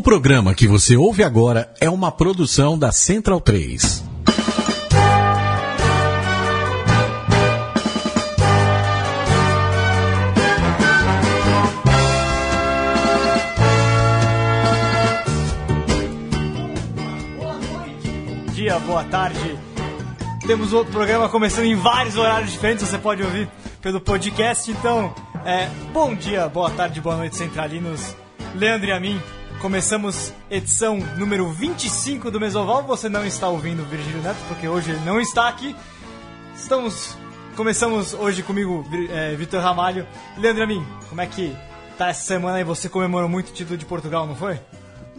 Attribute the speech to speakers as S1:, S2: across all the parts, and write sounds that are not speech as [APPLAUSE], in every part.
S1: O programa que você ouve agora é uma produção da Central 3.
S2: dia, boa tarde. Temos outro programa começando em vários horários diferentes, você pode ouvir pelo podcast. Então, é, bom dia, boa tarde, boa noite, centralinos. Leandro e a mim, começamos edição número 25 do Mesoval. Você não está ouvindo o Virgílio Neto, porque hoje ele não está aqui. Estamos. Começamos hoje comigo, é, Vitor Ramalho. Leandro a mim, como é que tá essa semana aí? Você comemorou muito o título de Portugal, não foi?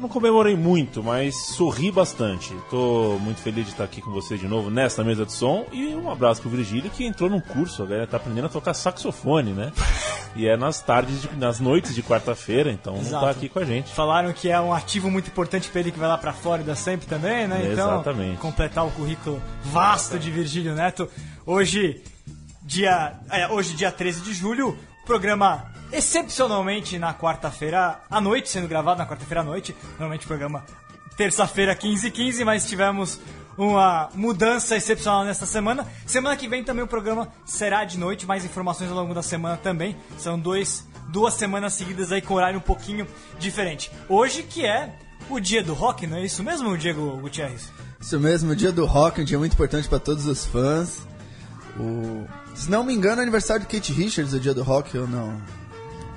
S3: Não comemorei muito, mas sorri bastante. Tô muito feliz de estar aqui com você de novo nesta mesa de som. E um abraço pro Virgílio que entrou num curso, agora tá aprendendo a tocar saxofone, né? [LAUGHS] E é nas tardes, de- nas noites de quarta-feira, então não
S2: Exato.
S3: tá aqui com a gente.
S2: Falaram que é um ativo muito importante para ele que vai lá para Flórida sempre também, né? Então,
S3: Exatamente.
S2: completar o currículo vasto de Virgílio Neto. Hoje, dia, é, hoje dia 13 de julho, programa excepcionalmente na quarta-feira à noite, sendo gravado na quarta-feira à noite. Normalmente programa terça-feira 15 h 15 mas tivemos uma mudança excepcional nesta semana. Semana que vem também o programa será de noite, mais informações ao longo da semana também. São dois, duas semanas seguidas aí com horário um pouquinho diferente. Hoje que é o dia do rock, não é isso mesmo, Diego Gutierrez?
S4: Isso mesmo, o dia do rock, um dia muito importante para todos os fãs. O... Se não me engano, é aniversário do Kate Richards, o dia do rock, ou não?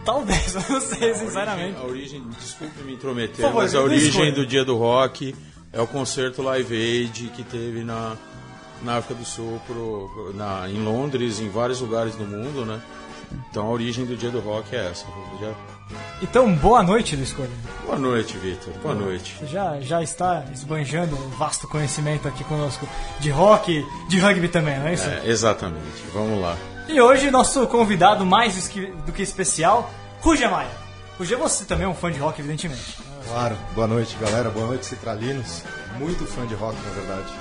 S2: Talvez, [LAUGHS] eu não sei, sinceramente.
S5: A origem, desculpe me intrometer,
S2: favor,
S5: mas a origem
S2: escolha.
S5: do dia do rock é o concerto Live Aid que teve na, na África do Sul, pro, na, em Londres, em vários lugares do mundo, né? Então a origem do dia do rock é essa. Já-
S2: Então, boa noite, Luiz Coelho.
S5: Boa noite, Vitor. Boa noite.
S2: Você já, já está esbanjando um vasto conhecimento aqui conosco de rock, de rugby também, não é isso?
S5: É, exatamente. Vamos lá.
S2: E hoje, nosso convidado mais do que especial, Ruger Maia. Ruger, você também é um fã de rock, evidentemente.
S6: Claro, boa noite galera, boa noite Citralinos. Muito fã de rock, na verdade.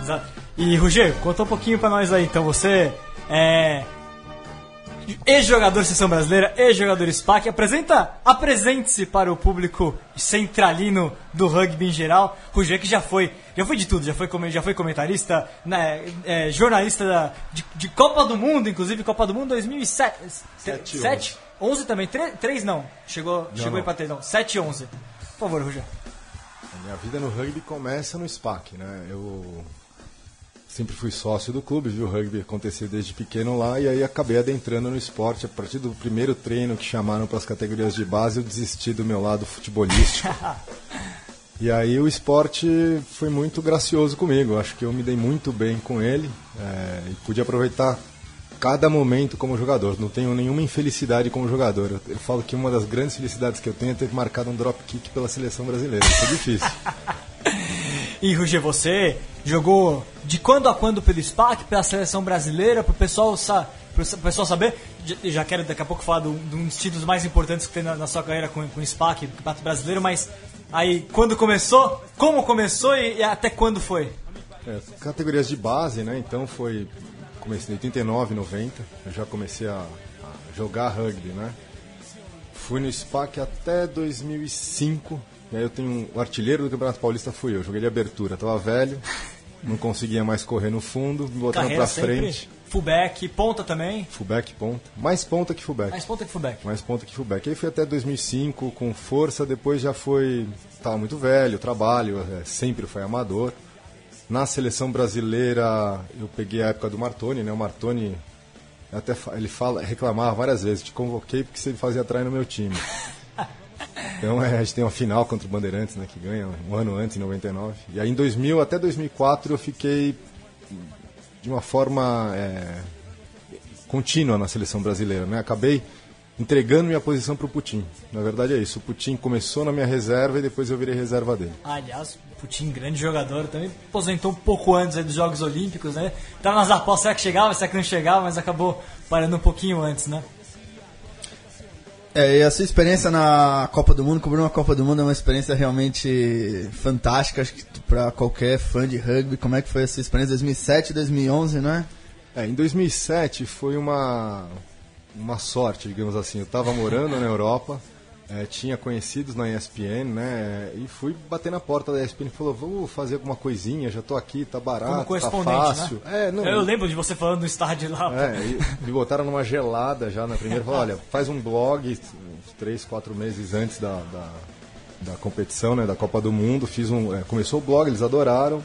S2: Exato. E, Ruger, conta um pouquinho pra nós aí. Então, você é ex-jogador Seleção Brasileira, ex-jogador SPAC. Apresenta, apresente-se para o público centralino do rugby em geral. Ruger, que já foi, já foi de tudo. Já foi, já foi comentarista, né, é, jornalista da- de, de Copa do Mundo, inclusive Copa do Mundo 2007.
S6: Sete,
S2: 7? 11 também? 3 não. Chegou, chegou
S6: não.
S2: aí pra ter, não. 7 e 11. Por favor, Ruger.
S6: A minha vida no rugby começa no SPAC, né? Eu sempre fui sócio do clube, vi o rugby acontecer desde pequeno lá e aí acabei adentrando no esporte. A partir do primeiro treino que chamaram para as categorias de base, eu desisti do meu lado futebolístico. [LAUGHS] E aí o esporte foi muito gracioso comigo. Acho que eu me dei muito bem com ele é, e pude aproveitar cada momento como jogador. Não tenho nenhuma infelicidade como jogador. Eu, eu falo que uma das grandes felicidades que eu tenho é ter marcado um drop kick pela seleção brasileira. Isso é difícil. [LAUGHS]
S2: E Ruger, você jogou de quando a quando pelo SPAC, pela seleção brasileira, pro pessoal, sa pessoal saber. Já- quero daqui a pouco falar de um dos títulos mais importantes que tem na, na sua carreira com, com o SPAC, do Campeonato Brasileiro, mas aí quando começou, como começou e, e até quando foi?
S6: É, categorias de base, né? Então foi. Comecei em 89, 90. Eu já comecei a, a jogar rugby, né? Fui no SPAC até 2005. E aí eu tenho. um- o artilheiro do Campeonato Paulista fui eu. Joguei de abertura. Tava velho, não conseguia mais correr no fundo, pra
S2: sempre,
S6: frente.
S2: fullback, ponta também,
S6: Fullback, ponta. Mais ponta que fullback.
S2: mais ponta que fullback.
S6: mais ponta que fullback. Aí fui até 2005 com força, depois já foi. Tava muito velho, trabalho, é, sempre foi amador. Na seleção brasileira, eu peguei a época do Martoni, né? O Martoni, até ele fala, reclamava várias vezes: te convoquei porque você fazia trai no meu time. [LAUGHS] Então é, a gente tem uma final contra o Bandeirantes, né? Que ganha um ano antes, em 99. E aí em 2000 até 2004 eu fiquei de uma forma é, contínua na seleção brasileira, né? Acabei entregando minha posição para o Putin. Na verdade é isso. O Putin começou na minha reserva e depois eu virei reserva dele.
S2: Aliás, Putin, grande jogador, também aposentou um pouco antes dos Jogos Olímpicos, né? Tava nas apostas, será que chegava, será que não chegava, mas acabou parando um pouquinho antes, né?
S4: É, e a sua experiência na Copa do Mundo, cobrir uma Copa do Mundo é uma experiência realmente fantástica, acho que para qualquer fã de rugby. Como é que foi essa experiência? 2007, 2011, não é?
S6: É, em 2007 foi uma uma sorte, digamos assim. Eu estava morando na Europa é, tinha conhecidos na ESPN, né? E fui bater na porta da ESPN e falou, vamos fazer alguma coisinha, já tô aqui, tá barato, tá
S2: correspondente,
S6: fácil.
S2: né?
S6: É, não,
S2: Eu lembro de você falando no estádio lá.
S6: é, e me botaram numa gelada já na primeira. Falaram, olha, faz um blog uns três, quatro meses antes da, da, da competição, né? Da Copa do Mundo. Fiz um, é, começou o blog, eles adoraram.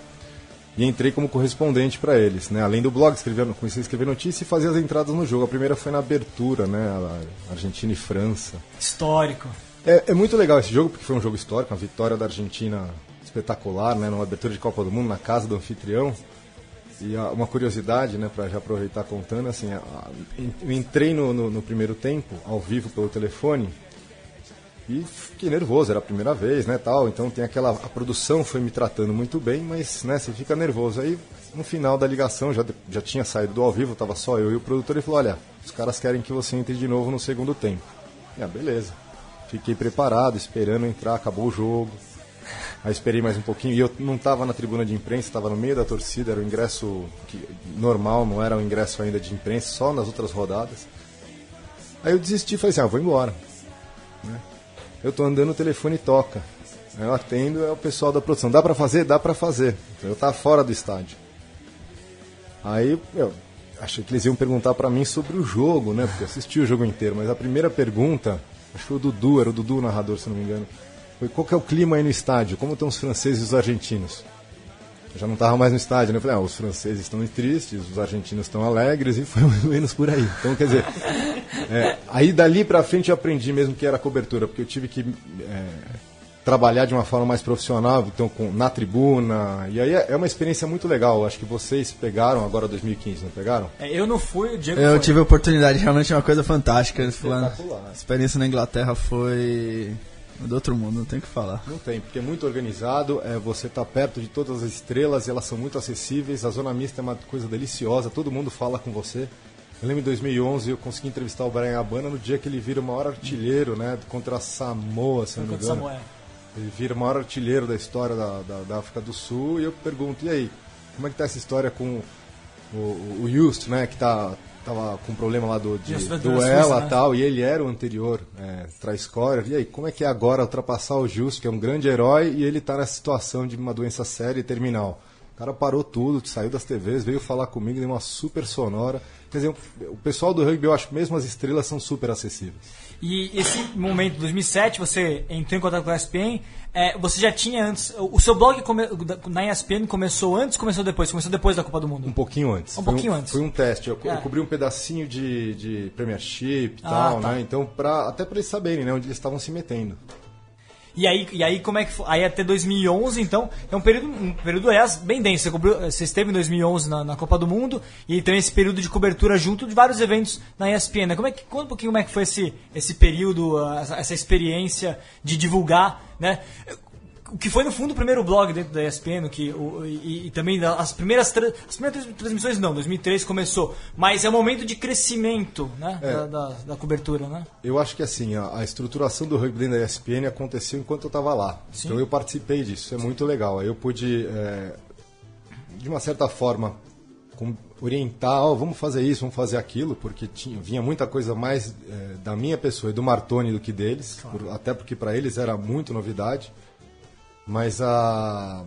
S6: E entrei como correspondente para eles, né? Além do blog, escrever, comecei a escrever notícia e fazer as entradas no jogo. A primeira foi na abertura, né? Argentina e França.
S2: Histórico.
S6: É, é muito legal esse jogo, porque foi um jogo histórico, uma vitória da Argentina espetacular, né? Numa abertura de Copa do Mundo, na casa do anfitrião. E a- uma curiosidade, né, para já aproveitar contando, assim, eu entrei no, no- no primeiro tempo, ao vivo pelo telefone, e fiquei nervoso, era a primeira vez, né, tal. Então tem aquela. A produção foi me tratando muito bem, mas, né, você fica nervoso. Aí, no final da ligação, já, já tinha saído do ao vivo, tava só eu e o produtor, ele falou: olha, os caras querem que você entre de novo no segundo tempo. E, ah, beleza. Fiquei preparado, esperando entrar, acabou o jogo. Aí esperei mais um pouquinho e eu não estava na tribuna de imprensa, estava no meio da torcida, era o ingresso que- normal, não era o ingresso ainda de imprensa, só nas outras rodadas. Aí eu desisti e falei assim, ah, vou embora. Né? Eu tô andando, o telefone toca. Eu atendo, é o pessoal da produção. Dá pra fazer? Dá pra fazer. Então eu tava fora do estádio. Aí, eu achei que eles iam perguntar pra mim sobre o jogo, né? Porque eu assisti o jogo inteiro, mas a primeira pergunta, acho que o Dudu, era o Dudu o narrador, se não me engano. Foi qual que é o clima aí no estádio? Como estão os franceses e os argentinos? Eu já não estava mais no estádio, né? Eu falei, ah, os franceses estão tristes, os argentinos estão alegres, e [LAUGHS] foi mais ou menos por aí. Então, quer dizer, é, aí dali pra frente eu aprendi mesmo que era cobertura, porque eu tive que é, trabalhar de uma forma mais profissional, então com, na tribuna, e aí é, é uma experiência muito legal. Acho que vocês pegaram agora 2015, não pegaram?
S2: É, eu não fui, o Diego
S4: Eu
S2: foi.
S4: tive a oportunidade, realmente é uma coisa fantástica. A experiência na Inglaterra foi do outro mundo, não tem o que falar.
S6: Não tem, porque é muito organizado, é, você está perto de todas as estrelas, elas são muito acessíveis, a zona mista é uma coisa deliciosa, todo mundo fala com você. Eu lembro em 2011 eu consegui entrevistar o Brian Abana no dia que ele vira o maior artilheiro, né, contra a Samoa, se não me
S2: Contra
S6: engano.
S2: Samoa, é.
S6: Ele vira o maior artilheiro da história da, da, da África do Sul e eu pergunto, e aí, como é que tá essa história com o, o, o Just, né, que tá, tava com problema lá do, de,
S2: Just da
S6: do
S2: Suíça,
S6: ELA
S2: né?
S6: e tal, e ele era o anterior é, Try-Scorer. E aí, como é que é agora ultrapassar o Just, que é um grande herói, e ele tá nessa situação de uma doença séria e terminal? O cara parou tudo, saiu das TVs, veio falar comigo, deu uma super sonora. Quer dizer, o pessoal do rugby, eu acho que mesmo as estrelas são super acessíveis.
S2: E esse momento, 2007, você entrou em contato com a ESPN, é, você já tinha antes... O seu blog come- na ESPN começou antes ou começou depois? Começou depois da Copa do Mundo?
S6: Um pouquinho antes.
S2: Um
S6: Foi
S2: pouquinho antes.
S6: Foi um teste. Eu, co- eu
S2: É.
S6: cobri um pedacinho de, de Premiership e
S2: Ah,
S6: tal,
S2: tá.
S6: né? Então, pra, até para eles saberem né, onde eles estavam se metendo.
S2: E aí, e aí como é que foi? Aí até 2011, então, é um período, um período aliás, bem denso. Você, cobriu, você esteve em 2011 na, na Copa do Mundo e também esse período de cobertura junto de vários eventos na ESPN. né? Como é que, conta um pouquinho como é que foi esse, esse período, ah, essa, essa experiência de divulgar, né? O que foi no fundo o primeiro blog dentro da ESPN, que, o, e, e também as primeiras, tra- as primeiras transmissões não, 2003 começou, mas é um momento de crescimento né,
S6: É.
S2: da, da, da cobertura, né?
S6: Eu acho que assim, a, a estruturação do rugby dentro da ESPN aconteceu enquanto eu estava lá.
S2: Sim.
S6: Então eu participei disso, isso é muito legal. Aí eu pude, é, de uma certa forma, com- orientar, ó, vamos fazer isso, vamos fazer aquilo, porque tinha, vinha muita coisa mais é, da minha pessoa e do Martoni do que deles, por- até porque para eles era muito novidade. Mas a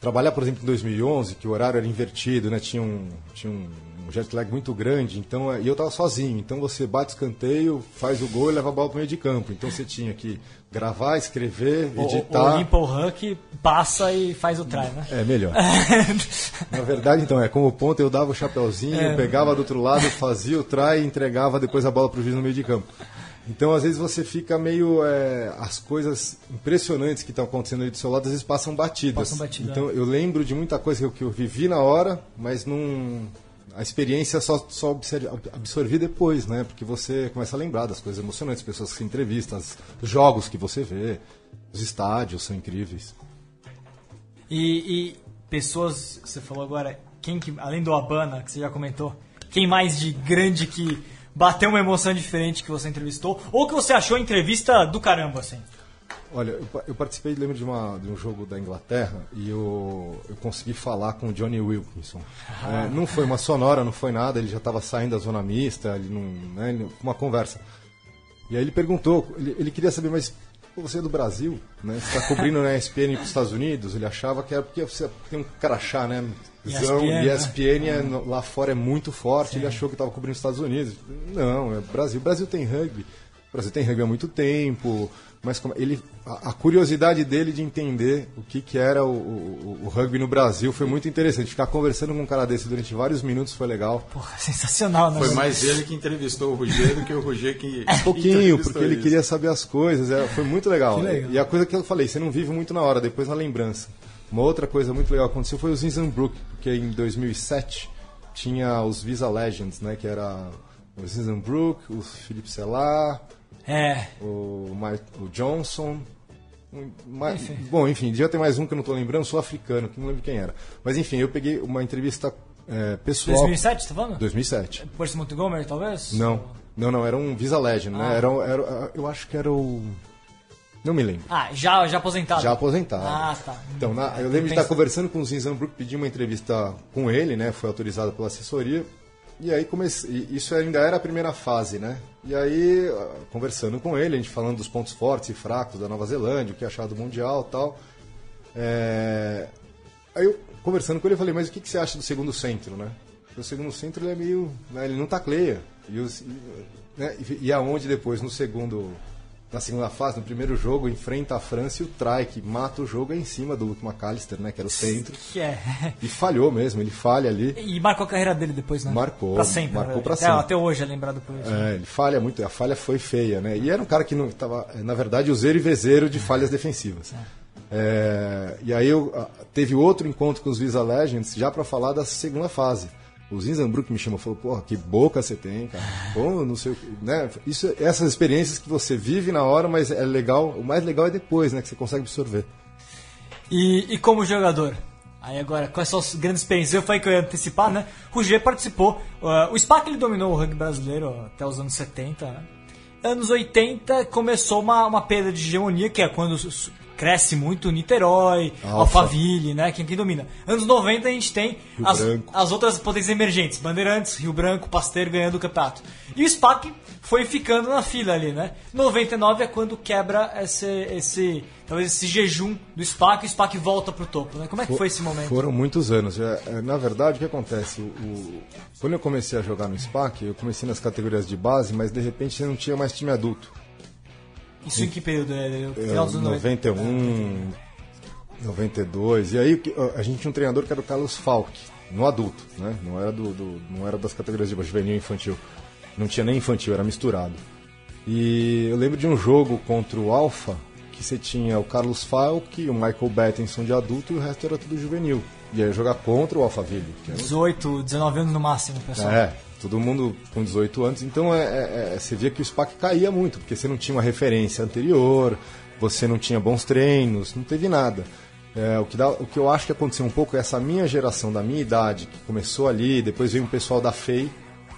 S6: trabalhar, por exemplo, em 2011, que o horário era invertido, né? Tinha um, tinha um um jet lag muito grande, então é, e eu estava sozinho. Então você bate escanteio, faz o gol e leva a bola para o meio de campo. Então você tinha que gravar, escrever, editar.
S2: O, limpa o Huck, passa e faz o try, né?
S6: É melhor. [LAUGHS] Na verdade, então, é como ponto eu dava o chapeuzinho,
S2: É.
S6: pegava do outro lado, fazia o try e entregava depois a bola para o juiz no meio de campo. Então, às vezes, você fica meio. é, as coisas impressionantes que estão acontecendo aí do seu lado, às vezes passam batidas.
S2: Passam batidas,
S6: então, eu lembro de muita coisa que eu, que eu vivi na hora, mas não. A experiência só, só absorvi depois, né? Porque você começa a lembrar das coisas emocionantes, pessoas que se entrevistam, os jogos que você vê, os estádios são incríveis.
S2: E, e pessoas, você falou agora, quem que, além do Abana, que você já comentou, quem mais de grande que bateu uma emoção diferente que você entrevistou? Ou que você achou a entrevista do caramba, assim?
S6: Olha, eu, eu participei, lembro de, uma, de um jogo da Inglaterra e eu, eu consegui falar com o Johnny Wilkinson. É, não foi uma sonora, não foi nada, ele já estava saindo da zona mista, ele não, né, ele- uma conversa. E aí ele perguntou, ele, ele queria saber, mas você é do Brasil, né? Você está cobrindo na ESPN para os Estados Unidos? Ele achava que era porque você tem um crachá, né? Zão,
S2: ESPN,
S6: e
S2: né?
S6: ESPN é no- lá fora é muito forte, ele achou que estava cobrindo os Estados Unidos. Não, é Brasil. Brasil tem rugby. O Brasil tem rugby há muito tempo, mas como- ele, a, a curiosidade dele de entender o que, que era o, o- o rugby no Brasil foi muito interessante. Ficar conversando com um cara desse durante vários minutos foi legal.
S2: Porra, sensacional, né?
S5: Foi mais ele que entrevistou o Roger do que o Roger que.
S6: Um pouquinho, porque ele
S5: isso.
S6: queria saber as coisas. é, foi muito legal.
S2: Legal.
S6: E a coisa que eu falei, você não vive muito na hora, depois na lembrança. Uma outra coisa muito legal que aconteceu foi o Zinzanbrook, porque em 2007 tinha os Visa Legends, né? Que era o Zinzanbrook, o Felipe Selar,
S2: É,
S6: o, o Johnson. um, ma-
S2: Enfim.
S6: Bom, enfim, devia ter mais um que eu não estou lembrando, sul-africano, que não lembro quem era. Mas enfim, eu peguei uma entrevista é, pessoal.
S2: 2007, tá falando?
S6: 2007.
S2: Percy Montgomery, talvez?
S6: Não, não, não, era um Visa Legend,
S2: Ah.
S6: né? Era, era, eu acho que era o. Não me lembro.
S2: Ah, já, já aposentado.
S6: Já aposentado.
S2: Ah, tá.
S6: Então, na- eu lembro de estar conversando com o Zinzanbrook, pedi uma entrevista com ele, né? Foi autorizado pela assessoria. E aí comecei. Isso ainda era a primeira fase, né? E aí, ah, conversando com ele, a gente falando dos pontos fortes e fracos da Nova Zelândia, o que achava do Mundial e tal. É, Aí eu, conversando com ele, eu falei, mas o que, que você acha do segundo centro, né? Porque o segundo centro ele é meio. né, ele não tacleia. E, os, né, e aonde depois, no segundo. Na segunda fase, no primeiro jogo, enfrenta a França e o Trai, que mata o jogo é em cima do Luke McAllister, né? Que era o centro. [LAUGHS]
S2: Que é.
S6: E falhou mesmo, ele falha ali.
S2: E marcou a carreira dele depois, né?
S6: Marcou,
S2: Pra sempre.
S6: marcou
S2: né?
S6: pra
S2: até,
S6: sempre.
S2: Até hoje é lembrado por isso.
S6: É, ele falha muito, a falha foi feia, né? E era um cara que não estava, na verdade, useiro e vezeiro de falhas defensivas. É, e aí eu, teve outro encontro com os Visa Legends já para falar da segunda fase. O Zinzanbrook me chamou e falou, porra, que boca você tem, cara. Pô, não sei o que, né? Isso, essas experiências que você vive na hora, mas é legal, o mais legal é depois, né? Que você consegue absorver.
S2: E, e como jogador? Aí agora, quais são as grandes experiências? Eu falei que eu ia antecipar, né? G participou. Uh, o SPAC ele dominou o rugby brasileiro até os anos 70, né? Anos 80 começou uma, uma perda de hegemonia, que é quando cresce muito Niterói,
S6: Alfa.
S2: Alphaville, né? Quem, quem domina. Anos 90 a gente tem
S6: Rio
S2: as,
S6: Branco.
S2: as outras potências emergentes, Bandeirantes, Rio Branco, Pasteiro ganhando o campeonato. E o SPAC foi ficando na fila ali, né? 99 é quando quebra esse, esse talvez esse jejum do SPAC e o SPAC volta pro topo, né? Como é que foi esse momento?
S6: Foram muitos anos. É, é, na verdade, o que acontece? O, o- quando eu comecei a jogar no SPAC, eu comecei nas categorias de base, mas de repente você não tinha mais time adulto.
S2: Isso em que período? É, Final dos anos 90?
S6: 91, 92. E aí a gente tinha um treinador que era o Carlos Falk, no adulto, né? Não era, do, do- não era das categorias de juvenil e infantil. Não tinha nem infantil, era misturado. E eu lembro de um jogo contra o Alfa, que você tinha o Carlos Falk, o Michael Bettinson de adulto e o resto era tudo juvenil. E aí jogar contra o Alphaville, era
S2: 18, 19 anos no máximo, pessoal.
S6: é, todo mundo com 18 anos. Então é, é- é- você via que o SPAC caía muito, porque você não tinha uma referência anterior, você não tinha bons treinos, não teve nada. É, o, que dá- o que eu acho que aconteceu um pouco é essa minha geração, da minha idade, que começou ali, depois veio um pessoal da FEI,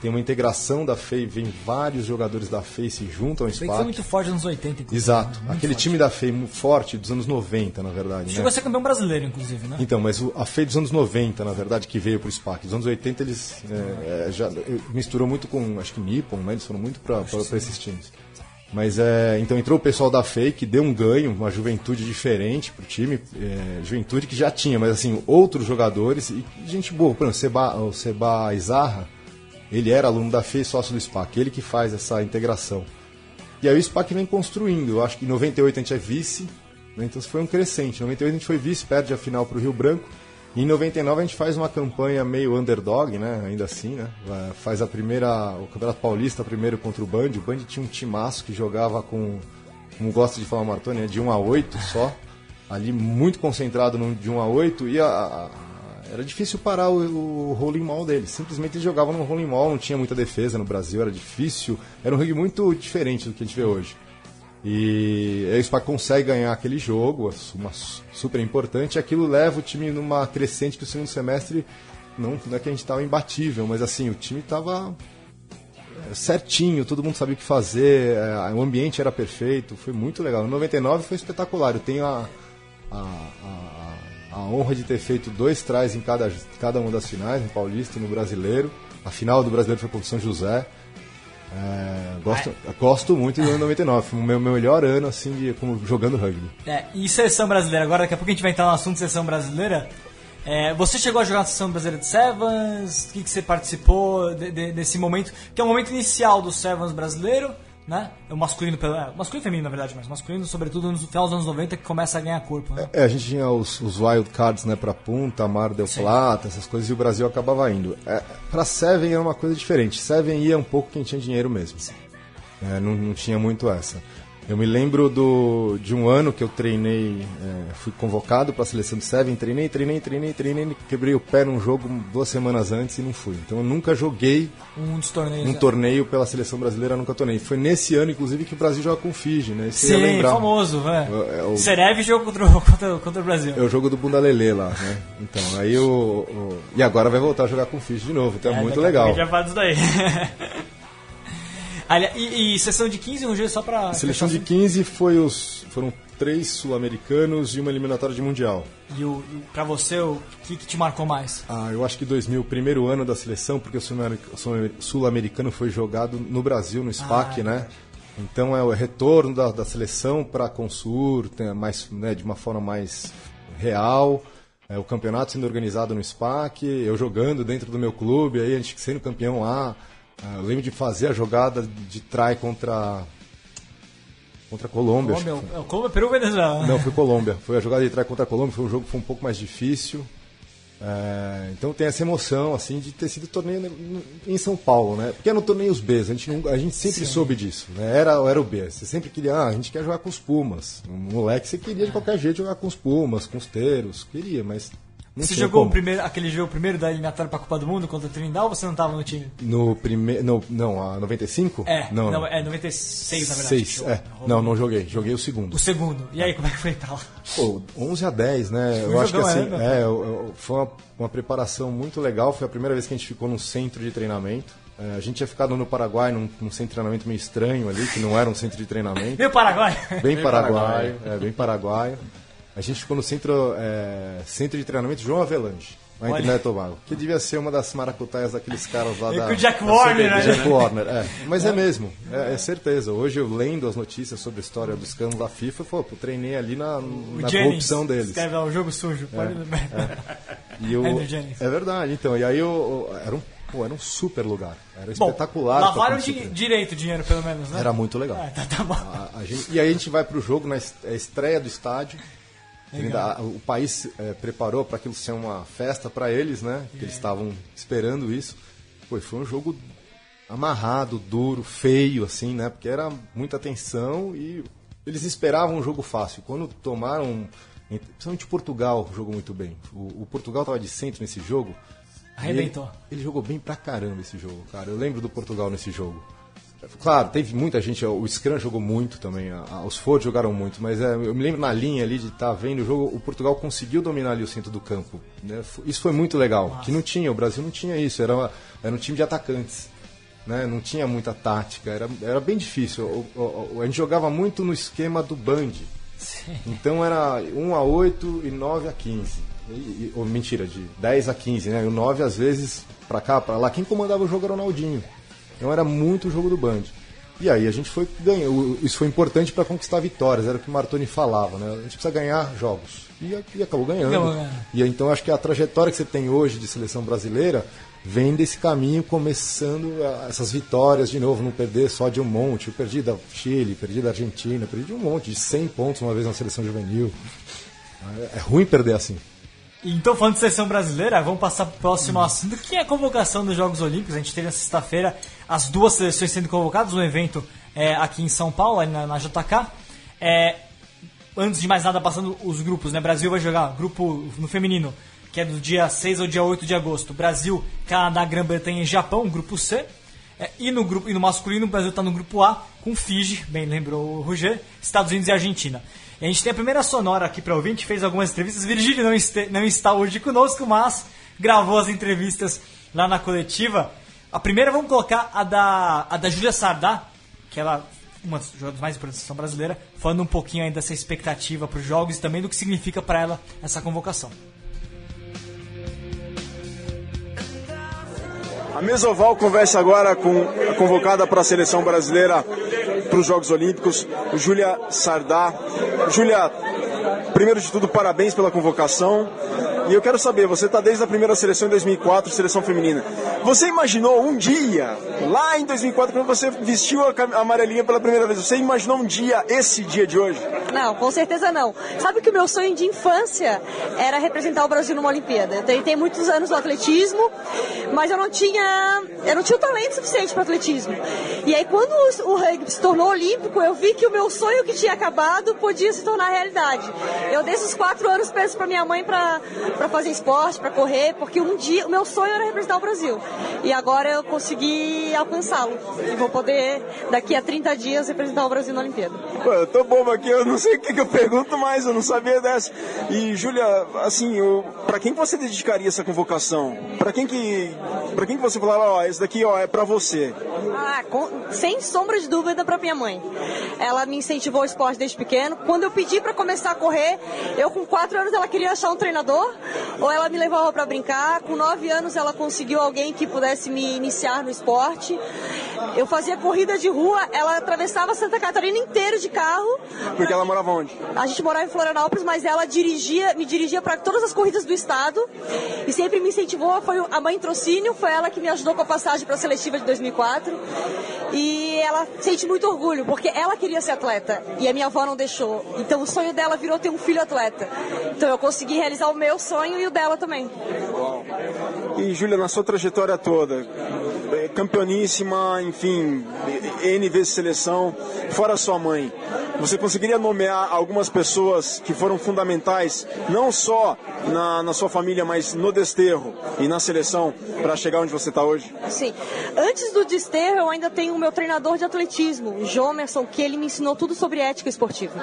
S6: tem uma integração da FEI, vem vários jogadores da FEI se juntam ao
S2: que foi
S6: SPAC.
S2: muito forte nos anos 80, inclusive.
S6: Exato,
S2: Muito
S6: aquele
S2: forte.
S6: time da FEI forte dos anos 90, na verdade.
S2: Chegou
S6: né?
S2: a ser campeão brasileiro, inclusive, né?
S6: Então, mas o- a FEI dos anos 90, na verdade, que veio pro SPAC. Dos anos 80, eles é, é, já misturou muito com, acho que Nippon, né? Eles foram muito para esses times. Mas é, então entrou o pessoal da FEI, que deu um ganho, uma juventude diferente pro time, é, juventude que já tinha, mas assim, outros jogadores e gente boa. Por exemplo, o Seba, o Seba Izarra, ele era aluno da FEI, sócio do SPAC, ele que faz essa integração. E aí o SPAC vem construindo. Eu acho que em 98 a gente é vice, né? então foi um crescente. Em 98 a gente foi vice, perde a final para o Rio Branco. E em 99 a gente faz uma campanha meio underdog, né? Ainda assim, né? Faz a primeira, o Campeonato Paulista primeiro contra o Band. O Band tinha um timaço que jogava com, como gosta de falar Martoni, né? de 1 a 8 só. Ali muito concentrado no de 1 a 8 e a- era difícil parar o, o rolling mall deles. Simplesmente eles jogavam no rolling mall, não tinha muita defesa no Brasil, era difícil. Era um rugby muito diferente do que a gente vê hoje. E aí o SPAC consegue ganhar aquele jogo, uma su- super importante, e aquilo leva o time numa crescente que o segundo semestre não, não é que a gente estava imbatível, mas assim, o time estava certinho, todo mundo sabia o que fazer, é, o ambiente era perfeito, foi muito legal. No 99 foi espetacular, eu tenho a, a, a, a honra de ter feito dois trás em cada, cada uma das finais, no Paulista e no Brasileiro. A final do Brasileiro foi contra o São José. É, gosto, gosto muito do ano 99. Foi o meu, meu melhor ano, assim, de, como, jogando rugby.
S2: É, e seleção brasileira, agora daqui a pouco a gente vai entrar no assunto de seleção brasileira. É, você chegou a jogar na seleção brasileira de Sevens? O que, que você participou de- de- desse momento? Que é o momento inicial do Sevens brasileiro, né? O masculino, pelo- é, masculino e feminino, na verdade, mas masculino, sobretudo, no final dos anos 90, que começa a ganhar corpo, né?
S6: É, a gente tinha os, os wild cards, né, pra Punta, Mar del Plata, essas coisas, e o Brasil acabava indo. É, pra Seven era uma coisa diferente. Seven ia um pouco quem tinha dinheiro mesmo. É, não, não tinha muito essa. Eu me lembro do, de um ano que eu treinei, é, fui convocado para a seleção de Seven, treinei, treinei, treinei, treinei, quebrei o pé num jogo duas semanas antes e não fui. Então eu nunca joguei
S2: Um torneios.
S6: um
S2: né?
S6: torneio pela seleção brasileira, nunca tornei. Foi nesse ano, inclusive, que o Brasil joga com o Fiji, né? Isso ia
S2: Sim,
S6: lembrar.
S2: famoso, né?
S6: É, é o-
S2: Serev jogou contra, o- [LAUGHS] contra, contra o Brasil.
S6: É o jogo do Bunda Lelê lá, né? Então, aí o, o- E agora vai voltar a jogar com o Fiji de novo, então é, muito
S2: daqui a
S6: legal.
S2: vai falar disso daí. [LAUGHS] E, e sessão de 15 no G só pra.
S6: A seleção de
S2: fechar
S6: 15 foi os, foram três sul-americanos e uma eliminatória de mundial.
S2: assim? E, o, pra você, o que, que te marcou mais?
S6: Ah, eu acho que 2000, o primeiro ano da seleção, porque o sul-americ- sul- sul-americano foi jogado no Brasil, no SPAC,
S2: Ah,
S6: né? Então é o retorno da, da seleção para a Consur, mais, né, de uma forma mais real. É, o campeonato sendo organizado no SPAC, eu jogando dentro do meu clube, aí a gente sendo campeão lá. Ah, eu lembro de fazer a jogada de try contra contra a Colômbia.
S2: Colômbia,
S6: foi.
S2: o Colômbia, Peru Venezuela?
S6: Não, foi Colômbia. Foi a jogada de trás contra a Colômbia, foi um jogo que foi um pouco mais difícil. É, então tem essa emoção assim de ter sido torneio em São Paulo, né? Porque eram torneios B, a gente, não- a gente sempre soube disso, né? Era, era o B. Você sempre queria, ah, a gente quer jogar com os Pumas. Um moleque, você queria de qualquer jeito jogar com os Pumas, com os Teiros, queria, mas não
S2: Você jogou o primeiro, aquele jogo primeiro da eliminatória pra Copa do Mundo contra o Trindade ou você não tava no time?
S6: No primeiro, não, não, a 95?
S2: É,
S6: não, não.
S2: é 96 na verdade.
S6: Seis,
S2: que
S6: é.
S2: jogou.
S6: Não, não joguei, joguei o segundo.
S2: O segundo. E aí, como é que foi pra lá?
S6: Pô, 11 a 10, né?
S2: Foi
S6: Eu acho que assim,
S2: é,
S6: é, eu- eu- foi uma, uma preparação muito legal. Foi a primeira vez que a gente ficou num centro de treinamento. É, a gente tinha ficado no Paraguai, num, num centro de treinamento meio estranho ali, que não era um centro de treinamento.
S2: Meu Paraguai!
S6: Bem paraguaio, é, bem paraguaio. A gente ficou no centro, é, centro de treinamento João Avelange, lá em. Trinidad e Tobago. Que devia ser uma das maracutaias daqueles caras lá da...
S2: o Jack Warner, né?
S6: Jack Warner, é. Mas é mesmo, é, é certeza. Hoje eu lendo as notícias sobre a história do escândalo da FIFA, pô, eu treinei ali na,
S2: O
S6: na
S2: Jennings
S6: corrupção deles.
S2: Escreve lá, o jogo sujo. Pode...
S6: E o- [LAUGHS] é verdade, então. E aí o, o- era, um, pô, era um super lugar. Era
S2: Bom,
S6: espetacular.
S2: lavaram di-
S6: super-
S2: direito o dinheiro, pelo menos, né?
S6: Era muito legal.
S2: Ah, tá, tá bom.
S6: A- a gente- e aí a gente vai pro jogo na est- é estreia do estádio. Ainda- o país é, preparou para aquilo ser uma festa para eles, né? Que eles estavam esperando isso. Pô, foi um jogo amarrado, duro, feio, assim, né? Porque era muita tensão e eles esperavam um jogo fácil. Quando tomaram, principalmente Portugal, jogou muito bem. O, o Portugal estava de centro nesse jogo.
S2: Arrebentou.
S6: Ele, ele jogou bem pra caramba esse jogo, cara. Eu lembro do Portugal nesse jogo. Claro, teve muita gente, o Scrum jogou muito também, os Ford jogaram muito, mas é, eu me lembro na linha ali de estar vendo o jogo, o Portugal conseguiu dominar ali o centro do campo. né? Isso foi muito legal, que não tinha, o Brasil não tinha isso, era, uma- era um time de atacantes. Né? Não tinha muita tática, era, era bem difícil. O- o- o- a gente jogava muito no esquema do Band. Então era 1 a 8 e 9 a 15. E, e- ou, mentira, de 10 a 15, né? E o 9 às vezes pra cá, pra lá. Quem comandava o jogo era o Ronaldinho. Então era muito o jogo do Band. E aí a gente foi ganhou. Isso foi importante para conquistar vitórias, era o que o Martoni falava, né? A gente precisa ganhar jogos. E, e acabou ganhando.
S2: Ganhando.
S6: E então acho que a trajetória que você tem hoje de seleção brasileira vem desse caminho começando a- essas vitórias de novo, não perder só de um monte. Eu perdi da Chile, perdi da Argentina, perdi de um monte, de 100 pontos uma vez na seleção juvenil. É, é ruim perder assim.
S2: Então, falando de seleção brasileira, vamos passar para o próximo assunto, que é a convocação dos Jogos Olímpicos. A gente teve na sexta-feira as duas seleções sendo convocadas, um evento é, aqui em São Paulo, na, na JK. É, antes de mais nada, passando os grupos, né? Brasil vai jogar grupo no feminino, que é do dia 6 ao dia 8 de agosto. Brasil, Canadá, Grã-Bretanha e Japão, grupo C. É, e, no grupo, e no masculino, o Brasil está no grupo A, com Fiji, bem lembrou o Roger, Estados Unidos e Argentina. E a gente tem a primeira sonora aqui para gente fez algumas entrevistas. Virgílio não, este, não está hoje conosco, mas gravou as entrevistas lá na coletiva. A primeira vamos colocar a da, a da Júlia Sardá, que ela uma das jogadoras mais importantes da seleção brasileira, falando um pouquinho aí dessa expectativa para os jogos e também do que significa para ela essa convocação.
S7: A Mesoval conversa agora com a convocada para a seleção brasileira para os Jogos Olímpicos, Júlia Sardá. Júlia, primeiro de tudo, parabéns pela convocação. E eu quero saber, você está desde a primeira seleção em 2004, seleção feminina. Você imaginou um dia, lá em 2004, quando você vestiu a amarelinha pela primeira vez, você imaginou um dia, esse dia de hoje?
S8: Não, com certeza não. Sabe que o meu sonho de infância era representar o Brasil numa Olimpíada. Eu tentei muitos anos no atletismo, mas eu não tinha, eu não tinha o talento suficiente para atletismo. E aí quando o- o rugby se tornou olímpico, eu vi que o meu sonho que tinha acabado podia se tornar realidade. Eu desde os quatro anos peço para minha mãe para para fazer esporte, para correr, porque um dia o meu sonho era representar o Brasil. E agora eu consegui alcançá-lo. E vou poder daqui a 30 dias representar o Brasil na Olimpíada.
S7: Pô, eu tô bobo aqui, eu não sei o que, que eu pergunto mais, eu não sabia dessa. E, Júlia, assim, eu, pra quem que você dedicaria essa convocação? Pra quem que, pra quem que você falava, ó, esse daqui, ó, é pra você?
S8: Ah, com- sem sombra de dúvida para minha mãe. Ela me incentivou ao esporte desde pequeno. Quando eu pedi para começar a correr, eu com quatro anos ela queria achar um treinador, ou ela me levava para brincar. Com nove anos ela conseguiu alguém que pudesse me iniciar no esporte. Eu fazia corrida de rua, ela atravessava Santa Catarina inteiro de carro.
S7: Porque ela morava onde?
S8: A gente morava em Florianópolis, mas ela dirigia, me dirigia para todas as corridas do estado e sempre me incentivou. Foi a mãe Trocínio, foi ela que me ajudou com a passagem para a seletiva de 2004. E ela sente muito orgulho, porque ela queria ser atleta e a minha avó não deixou. Então o sonho dela virou ter um filho atleta. Então eu consegui realizar o meu sonho e o dela também.
S7: E, Júlia, na sua trajetória toda, é, campeoníssima, enfim, N vezes seleção, fora sua mãe, você conseguiria nomear algumas pessoas que foram fundamentais, não só na, na sua família, mas no desterro e na seleção, para chegar onde você está hoje?
S8: Sim. Antes do desterro, eu ainda tenho o meu treinador de atletismo, o Jomerson, que ele me ensinou tudo sobre ética esportiva.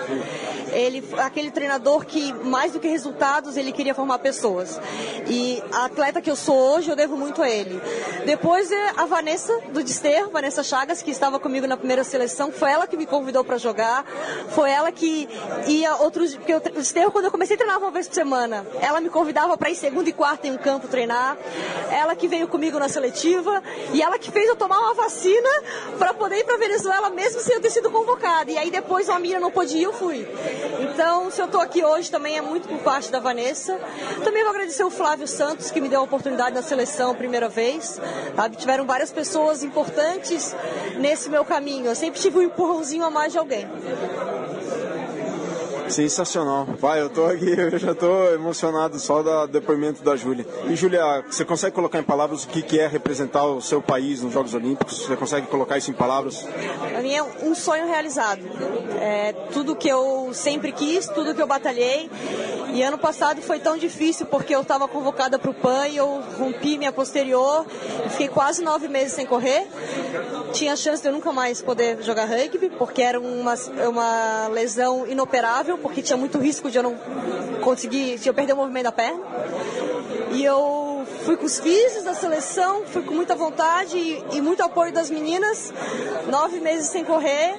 S8: Ele, aquele treinador que, mais do que resultados, ele queria formar pessoas. E a atleta que eu sou hoje, eu devo muito a ele. Depois, é a Vanessa, do desterro, Vanessa Chagas, que estava comigo na primeira seleção, foi ela que me convidou para jogar. Foi ela que ia outros. Porque o desterro, quando eu comecei a treinar uma vez por semana, ela me convidava para ir segunda e quarta em um campo treinar. Ela que veio comigo na seletiva e ela que fez eu tomar uma vacina para poder ir para Venezuela mesmo sem eu ter sido convocada. E aí depois uma amiga não pôde ir, eu fui. Então, se eu tô aqui hoje também é muito por parte da Vanessa. Também vou agradecer o Flávio Santos que me deu a oportunidade na seleção a primeira vez. Sabe? Tiveram várias pessoas importantes nesse meu caminho. Eu sempre tive um empurrãozinho a mais de alguém.
S7: Sensacional. Vai, eu tô aqui, eu já tô emocionado só do depoimento da Júlia. E Júlia, você consegue colocar em palavras o que que é representar o seu país nos Jogos Olímpicos? Você consegue colocar isso em palavras?
S8: Pra mim é um sonho realizado. É tudo que eu sempre quis, tudo que eu batalhei. E ano passado foi tão difícil porque eu estava convocada para o PAN e eu rompi minha posterior fiquei quase nove meses sem correr. Tinha chance de eu nunca mais poder jogar rugby porque era uma, uma lesão inoperável, porque tinha muito risco de eu não conseguir, de eu perder o movimento da perna. E eu fui com os físicos da seleção, fui com muita vontade e, e muito apoio das meninas. Nove meses sem correr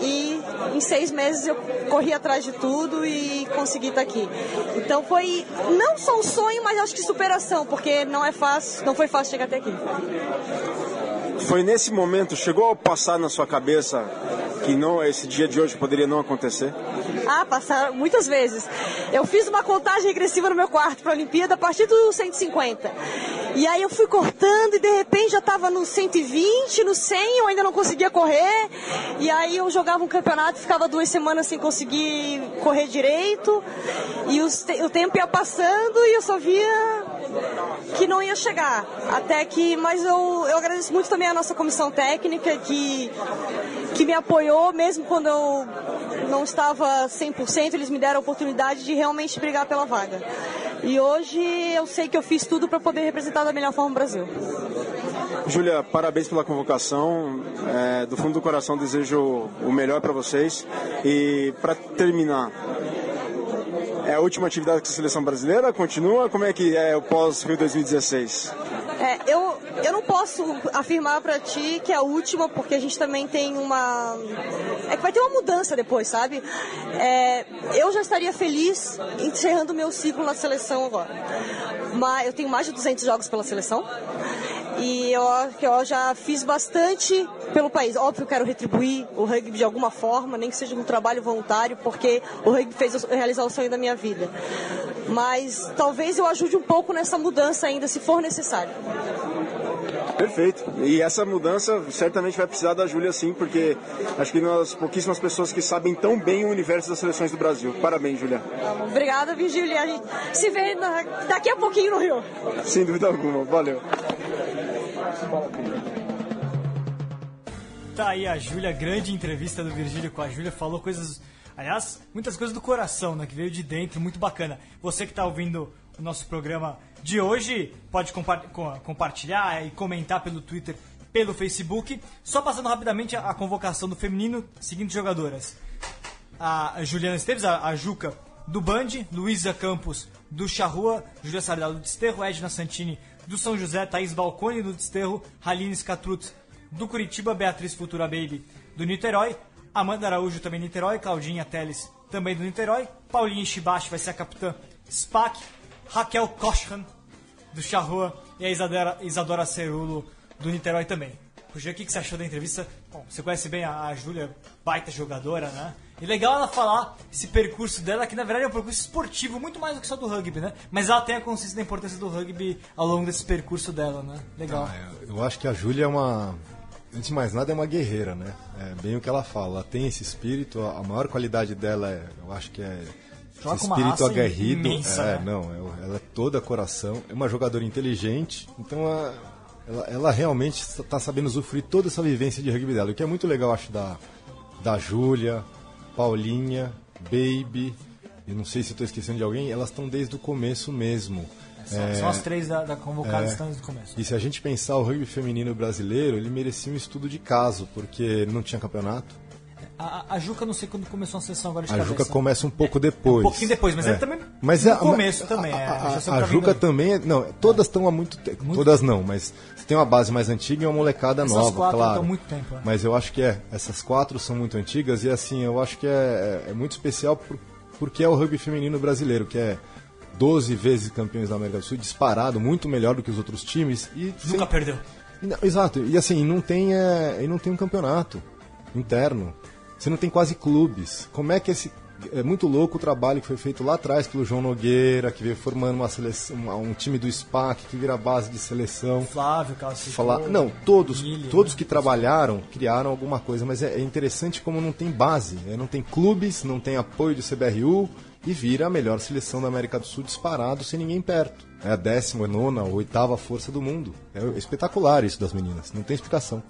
S8: e em seis meses eu corri atrás de tudo e consegui estar aqui. Então foi não só um sonho, mas acho que superação, porque não é fácil, não foi fácil chegar até aqui.
S7: Foi nesse momento, chegou a passar na sua cabeça que não esse dia de hoje poderia não acontecer?
S8: Ah, passaram muitas vezes. Eu fiz uma contagem regressiva no meu quarto para a Olimpíada a partir do 150. E aí eu fui cortando e de repente já estava no 120, no 100, eu ainda não conseguia correr. E aí eu jogava um campeonato, ficava duas semanas sem conseguir correr direito. E os o tempo ia passando e eu só via que não ia chegar. Até que, mas eu, eu agradeço muito também a nossa comissão técnica que, que me apoiou, mesmo quando eu não estava 100%, eles me deram a oportunidade de realmente brigar pela vaga. E hoje eu sei que eu fiz tudo para poder representar da melhor forma o Brasil.
S7: Júlia, parabéns pela convocação. É, do fundo do coração desejo o melhor para vocês. E para terminar, é a última atividade com a seleção brasileira? Continua? Como é que é o pós-Rio 2016?
S8: É, eu, eu não posso afirmar pra ti que é a última, porque a gente também tem uma. É que vai ter uma mudança depois, sabe? É, eu já estaria feliz encerrando o meu ciclo na seleção agora. Mas eu tenho mais de 200 jogos pela seleção. E eu, acho que eu já fiz bastante pelo país. Óbvio, eu quero retribuir o rugby de alguma forma, nem que seja um trabalho voluntário, porque o rugby fez eu realizar o sonho da minha vida. Mas talvez eu ajude um pouco nessa mudança ainda, se for necessário.
S7: Perfeito. E essa mudança certamente vai precisar da Júlia sim, porque acho que das pouquíssimas pessoas que sabem tão bem o universo das seleções do Brasil. Parabéns, Júlia.
S8: Obrigada, Virgília. A gente se vê daqui a pouquinho no Rio.
S7: Sem dúvida alguma. Valeu.
S2: Tá aí a Júlia, grande entrevista do Virgílio com a Júlia, falou coisas, aliás, muitas coisas do coração, né, que veio de dentro, muito bacana. Você que tá ouvindo o nosso programa de hoje, pode compa- co- compartilhar e comentar pelo Twitter, pelo Facebook. Só passando rapidamente a, a convocação do feminino, seguintes jogadoras. A Juliana Esteves, a, a Juca do Band, Luísa Campos do Charrua, Júlia Sardal do Desterro, Edna Santini do São José, Thaís Balcone do Desterro, Haline Scatrut do Curitiba, Beatriz Futura Baby do Niterói, Amanda Araújo também do Niterói, Claudinha Teles também do Niterói, Paulinha Shibashi vai ser a capitã SPAC, Raquel Koschan do Charrua e a Isadora, Isadora Cerulo do Niterói também. Puxa, o que que você achou da entrevista? Bom, você conhece bem a, a Júlia, baita jogadora, né? E legal ela falar esse percurso dela, que na verdade é um percurso esportivo, muito mais do que só do rugby, né? Mas ela tem a consciência da importância do rugby ao longo desse percurso dela, né? Legal.
S6: Ah, eu acho que a Júlia é uma. Antes de mais nada, é uma guerreira, né? É bem o que ela fala. Ela tem esse espírito, a maior qualidade dela é, eu acho que é
S2: Joga
S6: esse espírito aguerrido.
S2: imensa,
S6: é,
S2: né?
S6: não, é- ela é toda coração, é uma jogadora inteligente, então a- ela, ela realmente está sabendo usufruir toda essa vivência de rugby dela. O que é muito legal, acho, da, da Júlia, Paulinha, Baby, e não sei se estou esquecendo de alguém, elas estão desde o começo mesmo.
S2: São,
S6: É,
S2: são as três da, da convocada
S6: é.
S2: estão desde o começo.
S6: e se a gente pensar o rugby feminino brasileiro, ele merecia um estudo de caso, porque não tinha campeonato.
S2: A, a- a Juca, não sei quando começou a sessão agora de
S6: A
S2: cabeça.
S6: Juca começa um pouco depois.
S2: Um pouquinho depois, mas é também
S6: mas
S2: no
S6: é-
S2: começo
S6: a-
S2: também, é,
S6: A,
S2: a
S6: a, a
S2: tá
S6: Juca
S2: vindo-
S6: também, é- não, todas estão há muito tempo. Todas não, mas você tem uma base mais antiga e uma molecada
S2: Essas
S6: nova,
S2: quatro
S6: claro.
S2: estão há muito tempo, é.
S6: Mas eu acho que é, essas quatro são muito antigas e assim, eu acho que é, é- é muito especial por, porque é o rugby feminino brasileiro, que é 12 vezes campeões da América do Sul, disparado, muito melhor do que os outros times. E
S2: Nunca
S6: sem-
S2: perdeu.
S6: não, exato, e assim, não tem, é, e não tem um campeonato interno. Você não tem quase clubes. Como é que esse. É muito louco o trabalho que foi feito lá atrás pelo João Nogueira, que veio formando uma seleção, um time do SPAC que vira base de seleção.
S2: Flávio, Calcificou,
S6: Falar, não, todos,
S2: Guilherme,
S6: todos
S2: né?
S6: que trabalharam criaram alguma coisa, mas é, é interessante como não tem base, né? não tem clubes, não tem apoio do CBRU e vira a melhor seleção da América do Sul disparado sem ninguém perto. É a décima, nona, oitava força do mundo. É espetacular isso das meninas, não tem explicação.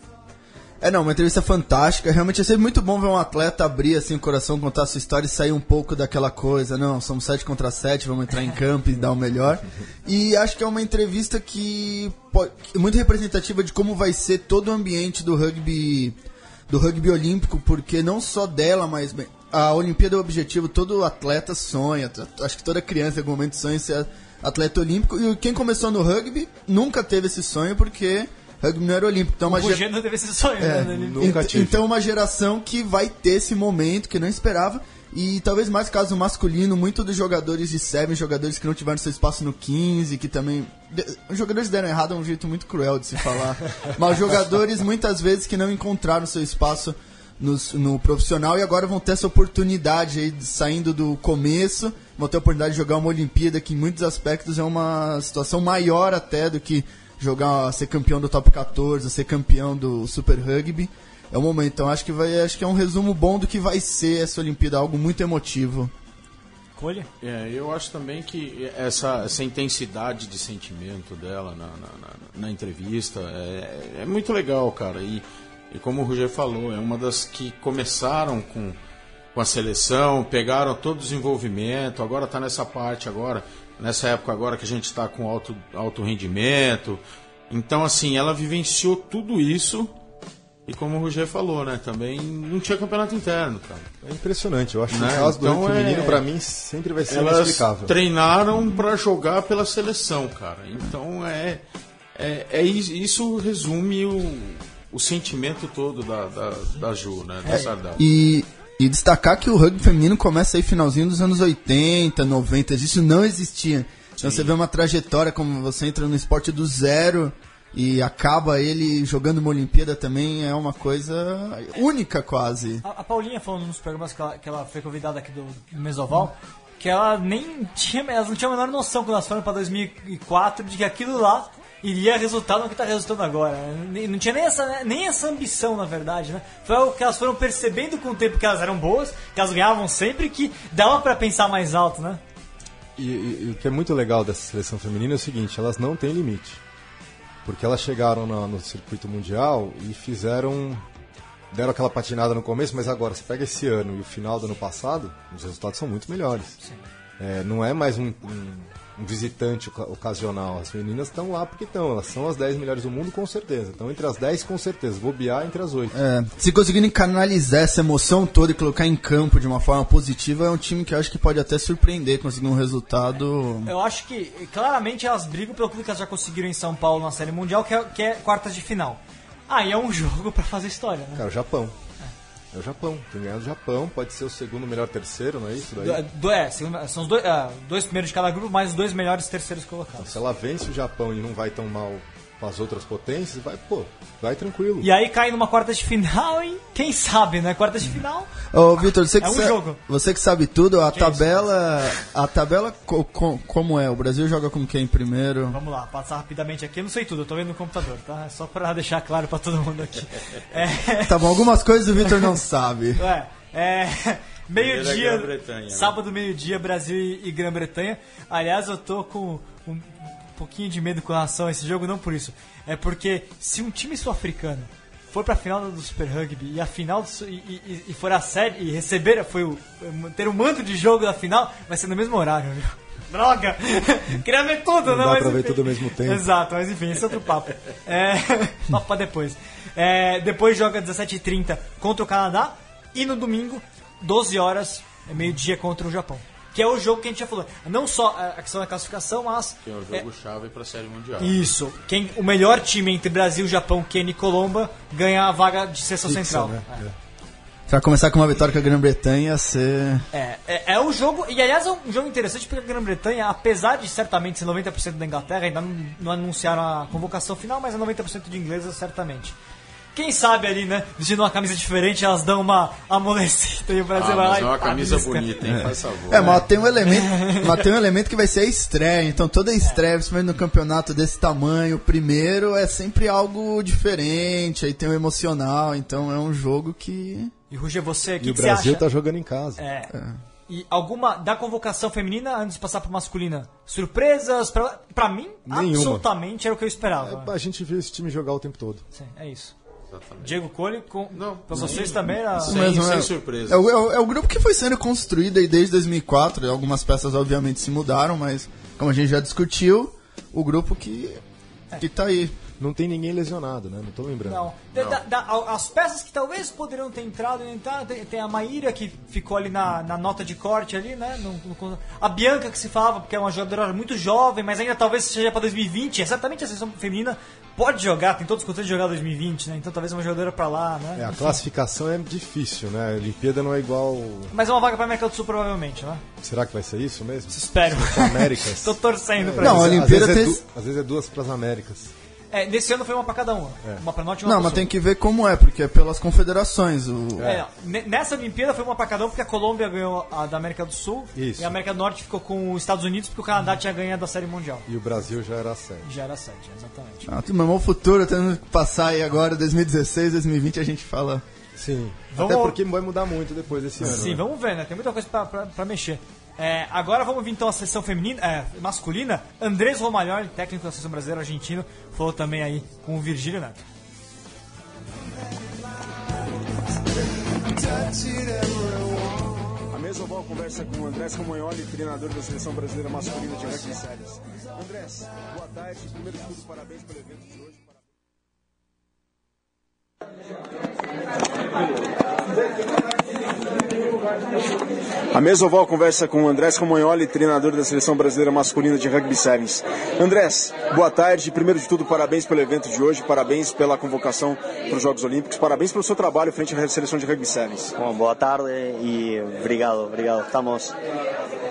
S4: É, não, uma entrevista fantástica. Realmente é sempre muito bom ver um atleta abrir assim o coração, contar a sua história e sair um pouco daquela coisa. Não, somos 7 contra 7, vamos entrar em campo e dar o melhor. E acho que é uma entrevista que pode, muito representativa de como vai ser todo o ambiente do rugby do rugby olímpico, porque não só dela, mas bem, a Olimpíada é o objetivo, todo atleta sonha, acho que toda criança em algum momento sonha ser atleta olímpico. E quem começou no rugby nunca teve esse sonho porque rugby não era olímpico. Então, uma
S2: O
S4: gera-
S2: Geno deve ser sonho,
S4: é,
S2: né? Ele-
S6: Nunca tive.
S4: Então uma geração que vai ter esse momento que não esperava. E talvez mais caso masculino, muito dos jogadores de Seven, jogadores que não tiveram seu espaço no 15, que também. Os jogadores deram errado é um jeito muito cruel de se falar. [LAUGHS] Mas jogadores muitas vezes que não encontraram seu espaço no, no profissional e agora vão ter essa oportunidade aí, de- saindo do começo, vão ter a oportunidade de jogar uma Olimpíada que em muitos aspectos é uma situação maior até do que jogar, ser campeão do top 14, ser campeão do Super Rugby. É o momento, então acho que vai, acho que é um resumo bom do que vai ser essa Olimpíada, algo muito emotivo.
S2: Colhe?
S5: É, eu acho também que essa, essa intensidade de sentimento dela na, na, na- na entrevista é, é muito legal, cara. E, e como o Roger falou, é uma das que começaram com, com a seleção, pegaram todo o desenvolvimento, agora está nessa parte agora, nessa época agora que a gente está com alto, alto rendimento. Então, assim, ela vivenciou tudo isso. E como o Roger falou, né? Também não tinha campeonato interno, cara.
S6: É impressionante, eu acho que
S5: Né?
S6: o caso do
S5: Então
S6: feminino,
S5: é-
S6: pra mim, sempre vai ser
S5: Elas
S6: inexplicável.
S5: treinaram para jogar pela seleção, cara. Então é, é, é is- isso resume o, o sentimento todo da, da, da Ju, né? Da Sardá.
S4: E, e destacar que o rugby feminino começa aí finalzinho dos anos 80, 90, isso não existia. Então você vê uma trajetória como você entra no esporte do zero e acaba ele jogando uma Olimpíada também é uma coisa única quase.
S2: A, a Paulinha falando nos programas que ela, que ela foi convidada aqui do, do Mesoval, que ela nem tinha, elas não tinham a menor noção quando elas foram para 2004 de que aquilo lá iria resultar no que está resultando agora. Nem- Não tinha nem essa, nem essa ambição, na verdade, né? Foi algo que elas foram percebendo com o tempo que elas eram boas, que elas ganhavam sempre, que dava para pensar mais alto, né?
S6: E, e- e o que é muito legal dessa seleção feminina é o seguinte, elas não têm limite. Porque elas chegaram na- no circuito mundial e fizeram. deram aquela patinada no começo, mas agora, você pega esse ano e o final do ano passado, os resultados são muito melhores. É, não é mais um, um- um visitante oca- ocasional. As meninas estão lá porque estão. Elas são as 10 melhores do mundo, com certeza. Então, entre as 10, com certeza. Bobear entre as 8.
S4: É, se conseguirem canalizar essa emoção toda e colocar em campo de uma forma positiva, é um time que eu acho que pode até surpreender, conseguir um resultado.
S2: Eu acho que claramente elas brigam pelo que elas já conseguiram em São Paulo na Série Mundial, que é, que é quartas de final. Aí é um [LAUGHS] jogo para fazer história, né?
S6: Cara, o Japão. É o Japão. Tem ganhado o Japão, pode ser o segundo melhor terceiro, não é isso daí?
S2: Do- do- é, segundo- são os dois, ah, dois primeiros de cada grupo, mais os dois melhores terceiros colocados.
S6: Se ela vence o Japão e não vai tão mal com as outras potências, vai, pô, vai tranquilo.
S2: E aí cai numa quarta de final e quem sabe, né? Quarta de final.
S4: Ô, Vitor, você, que
S2: É um
S4: você que sabe tudo, a
S2: Que é isso?
S4: tabela. A tabela co- co- como é? O Brasil joga com quem primeiro?
S2: Vamos lá, passar rapidamente aqui. Eu não sei tudo, eu tô vendo no computador, tá? É só pra [LAUGHS] deixar claro pra todo mundo aqui. É,
S4: Tá bom, algumas coisas o Vitor não sabe. [LAUGHS]
S2: Ué, é. Meio-dia.
S5: Né?
S2: Sábado, meio-dia, Brasil e e Grã-Bretanha. Aliás, eu tô com um pouquinho de medo com relação a esse jogo, não por isso. É porque se um time sul-africano for pra final do Super Rugby e a final do e, e- e for a série e receber foi o, ter o manto de jogo da final, vai ser no mesmo horário, viu? [LAUGHS] Droga! Queria ver tudo,
S6: Não
S2: né?
S6: dá
S2: Mas
S6: pra ver
S2: enfim.
S6: tudo ao mesmo tempo.
S2: Exato, mas enfim, esse é outro papo. É, [LAUGHS] papo pra depois. É, depois joga 17h30 contra o Canadá e no domingo, 12 horas, é meio-dia contra o Japão. Que é o jogo que a gente já falou. Não só a questão da classificação, mas.
S5: Que é o jogo-chave para a Série Mundial.
S2: Isso. Quem, o melhor time entre Brasil, Japão, Quênia e Colomba ganha a vaga de sexta central.
S6: né?
S4: Pra começar com uma vitória com a Grã-Bretanha ser.
S2: É, é, é um jogo, e aliás é um jogo interessante porque a Grã-Bretanha, apesar de certamente ser 90% da Inglaterra, ainda não, não anunciaram a convocação final, mas é 90% de ingleses certamente. Quem sabe ali, né, vestindo uma camisa diferente, elas dão uma amolecida e o Brasil
S5: Ah,
S2: vai lá
S5: mas
S2: e
S5: é uma camisa bonita, hein? Faz favor.
S4: É, mas tem um elemento, [LAUGHS] mas tem um elemento que vai ser a estreia. Então toda a estreia, principalmente no campeonato desse tamanho, o primeiro é sempre algo diferente. Aí tem o emocional. Então é um jogo que
S2: E Ruger, você, o
S6: E
S2: que,
S6: o
S2: que
S6: Brasil
S2: acha?
S6: tá jogando em casa.
S2: É. E alguma da convocação feminina antes de passar para masculina? Surpresas? Pra, pra mim,
S6: Nenhuma.
S2: absolutamente era o que eu esperava.
S6: É, a gente viu esse time jogar o tempo todo.
S2: Sim, é isso. Diego Cole, com,
S5: Não,
S2: pra vocês também era.
S5: Sem,
S4: mesmo,
S5: sem
S4: é.
S5: surpresa.
S4: É o, é o- é o grupo que foi sendo construído aí desde 2004. Algumas peças, obviamente, se mudaram, mas como a gente já discutiu, o grupo que, que tá aí.
S6: Não tem ninguém lesionado, né? Não tô lembrando.
S2: Não. Da- da- da- as peças que talvez poderiam ter entrado, entrar, tem, tem a Maíra que ficou ali na, na nota de corte ali, né? No- no- a Bianca que se falava, porque é uma jogadora muito jovem, mas ainda talvez seja para 2020. Exatamente a seleção feminina pode jogar, tem todas as condições de jogar 2020, né? Então talvez uma jogadora para lá, né?
S6: É, a
S2: Enfim.
S6: classificação é difícil, né? A Olimpíada não é igual.
S2: Mas é uma vaga para América do Sul provavelmente, né?
S6: Será que vai ser isso mesmo?
S2: Espero.
S6: Américas? [LAUGHS]
S2: Tô torcendo pra
S4: Não,
S2: isso.
S4: a
S6: Às
S4: Olimpíada
S6: vezes, é
S4: tem-
S6: du- às vezes é duas pras Américas.
S2: É, nesse ano foi uma pra cada uma. Uma pra norte e uma
S4: Não, mas tem que ver como é, porque é pelas confederações. O...
S2: É, ne- nessa Olimpíada foi uma pra cada um, porque a Colômbia ganhou a da América do Sul
S6: Isso.
S2: e a América do Norte ficou com os Estados Unidos, porque o Canadá tinha ganhado a Série Mundial.
S6: E o Brasil já era série.
S2: Já era sete, exatamente.
S4: Ah, tu, meu irmão, o futuro, tendo que passar aí agora, 2016, 2020, a gente fala.
S6: Sim.
S2: Vamos-
S6: Até porque vai mudar muito depois desse ano.
S2: Sim,
S6: né?
S2: vamos ver, né? Tem muita coisa pra mexer. É, agora vamos vir então à seleção feminina, é, masculina. Andrés Romagnoli, técnico da seleção brasileira argentino, falou também aí com o Virgílio Neto.
S7: A Mesoval conversa com o Andrés Romagnoli, treinador da seleção brasileira masculina de rugby séries. Andrés, boa tarde. Primeiro de tudo, parabéns pelo evento de hoje. A mesa oval conversa com Andrés Romagnoli, treinador da seleção brasileira masculina de rugby sevens. Andrés, boa tarde. Primeiro de tudo, parabéns pelo evento de hoje, parabéns pela convocação para os Jogos Olímpicos, parabéns pelo seu trabalho frente à seleção de rugby sevens.
S9: Bom, boa tarde e obrigado, obrigado. Estamos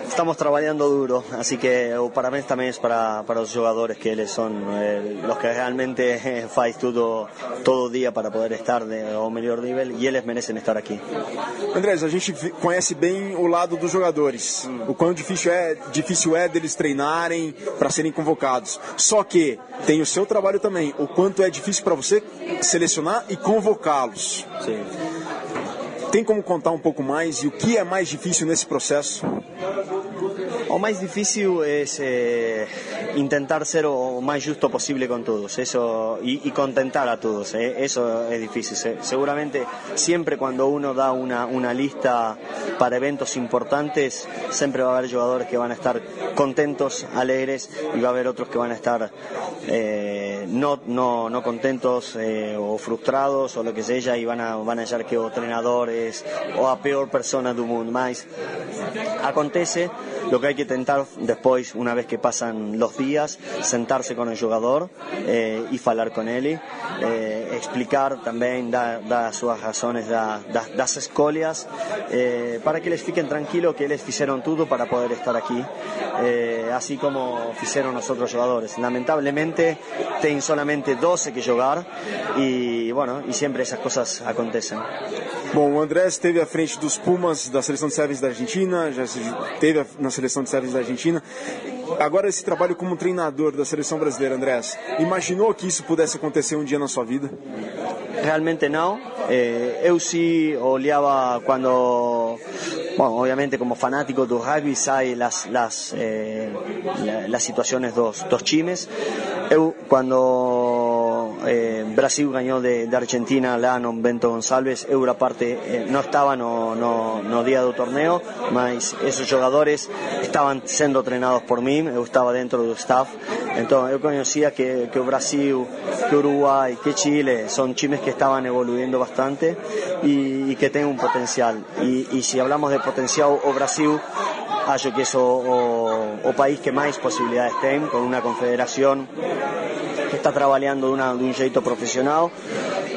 S9: estamos trabajando duro, así que o parabéns también es para, para los jugadores que eles son eh, los que realmente eh, faz tudo todo dia para poder estar de, ao melhor nível e eles merecem estar aqui.
S7: Andrés, a gente conhece bem o lado dos jogadores, o quão difícil é, difícil é deles treinarem para serem convocados. Só que tem o seu trabalho também, o quanto é difícil para você selecionar e convocá-los.
S9: Sim.
S7: Tem como contar um pouco mais e o que é mais difícil nesse processo?
S9: O más difícil es eh, intentar ser o más justo posible con todos eso y, y contentar a todos. eh, Eso es difícil. Se- seguramente siempre cuando uno da una, una lista para eventos importantes, siempre va a haber jugadores que van a estar contentos, alegres y va a haber otros que van a estar eh, no, no, no contentos eh, o frustrados o lo que sea y van a, van a hallar que o entrenador es o a peor persona del mundo. Más acontece, lo que hay que tentar después, una vez que pasan los días, sentarse con el jugador eh, y hablar con él, eh, explicar también, dar, dar sus razones, dar, dar- das escolias, eh, para que les fiquen tranquilos que les hicieron todo para poder estar aquí, eh, así como hicieron los otros jugadores. Lamentablemente, tienen solamente 12 que jugar y bueno, y siempre esas cosas acontecen.
S7: Bom, o Andrés esteve à frente dos Pumas da seleção de Sevens da Argentina, já esteve na seleção de Sevens da Argentina. Agora esse trabalho como treinador da seleção brasileira, Andrés, imaginou que isso pudesse acontecer um dia na sua vida?
S9: Realmente no. Eh, eu sí oleaba cuando, bueno, obviamente como fanático do rugby sai las, las, eh, la- las situaciones dos, dos times. Eu cuando eh, Brasil gañou de, de Argentina lá non Bento González, eu era parte eh, non estaba no, no, no día do torneo, mas esos jogadores estaban sendo trenados por mim eu estaba dentro do staff, entón eu coñecía que, que o Brasil, que o Uruguai, que Chile, son times que estaban evoluindo bastante e, e que ten un potencial. E, e se hablamos de potencial, o Brasil acho que é o, o, o país que máis posibilidades ten, con unha confederación que está trabajando de, una, de un jeito profesional,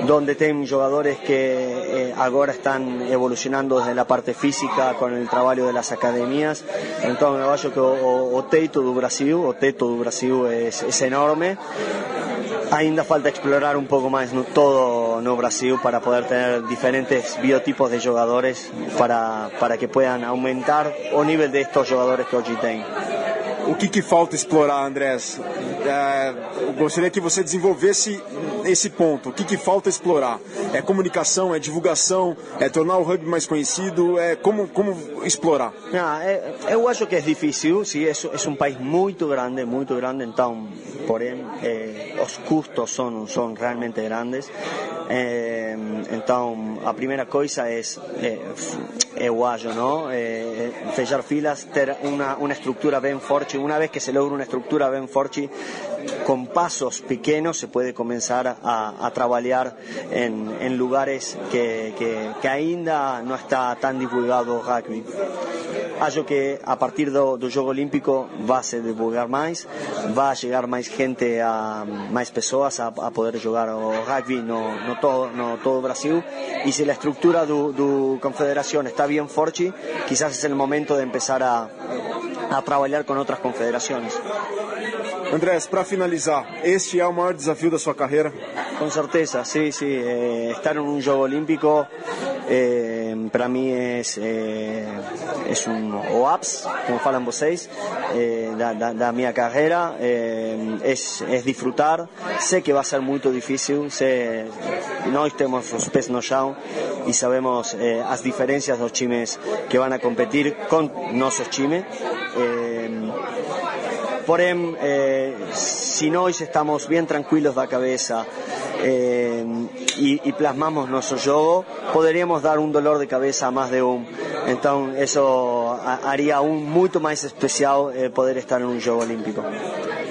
S9: donde tem jogadores que eh, agora están evolucionando desde la parte física con el trabajo de las academias. Entonces, eu acho que o, do Brasil, o teto do Brasil es, es enorme. Ainda falta explorar un poco más no, todo no Brasil para poder tener diferentes biotipos de jugadores para, para que puedan aumentar o nivel de estos jugadores que hoy tienen.
S7: O que, que falta explorar, Andrés? É, gostaria que você desenvolvesse esse ponto. O que, que falta explorar? É comunicação, é divulgação, é tornar o rugby mais conhecido, é como, como explorar?
S9: Não, é, eu acho que é difícil, sim, é, é um país muito grande, muito grande, então, porém, é, os custos são, são realmente grandes. É, então, a primeira coisa é, é eu acho, não? É, fechar filas, ter uma, uma estrutura bem forte. Uma vez que se logra uma estrutura bem forte, con pasos pequeños se puede comenzar a, a trabajar en, lugares que, ainda no está tan divulgado o rugby. Que a partir do, do Jogo Olímpico vai se divulgar mais, vai chegar mais gente, a, mais pessoas a, a poder jogar o rugby no, no, todo, no todo o Brasil. E se a estrutura do, do Confederación está bien forte, quizás es el momento de empezar a, a trabalhar com outras confederações.
S7: Andrés, para finalizar, este é o maior desafio da sua carreira?
S9: Con certeza, sí, sí. eh, estar en un juego olímpico eh, para mí es, eh, es un OAPS, como falan vocês, eh, da, da, da minha eh, es, es disfrutar. Sé que va a ser muy difícil. Sé, nós temos os pés no chão y sabemos eh, as diferencias dos times que van a competir con nosos times. Eh, Porém, eh, si nós estamos bien tranquilos da cabeza eh, y, y plasmamos nuestro juego, podríamos dar un dolor de cabeza a más de un. Entonces, eso ha- haría aún mucho más especial eh, poder estar en un juego olímpico.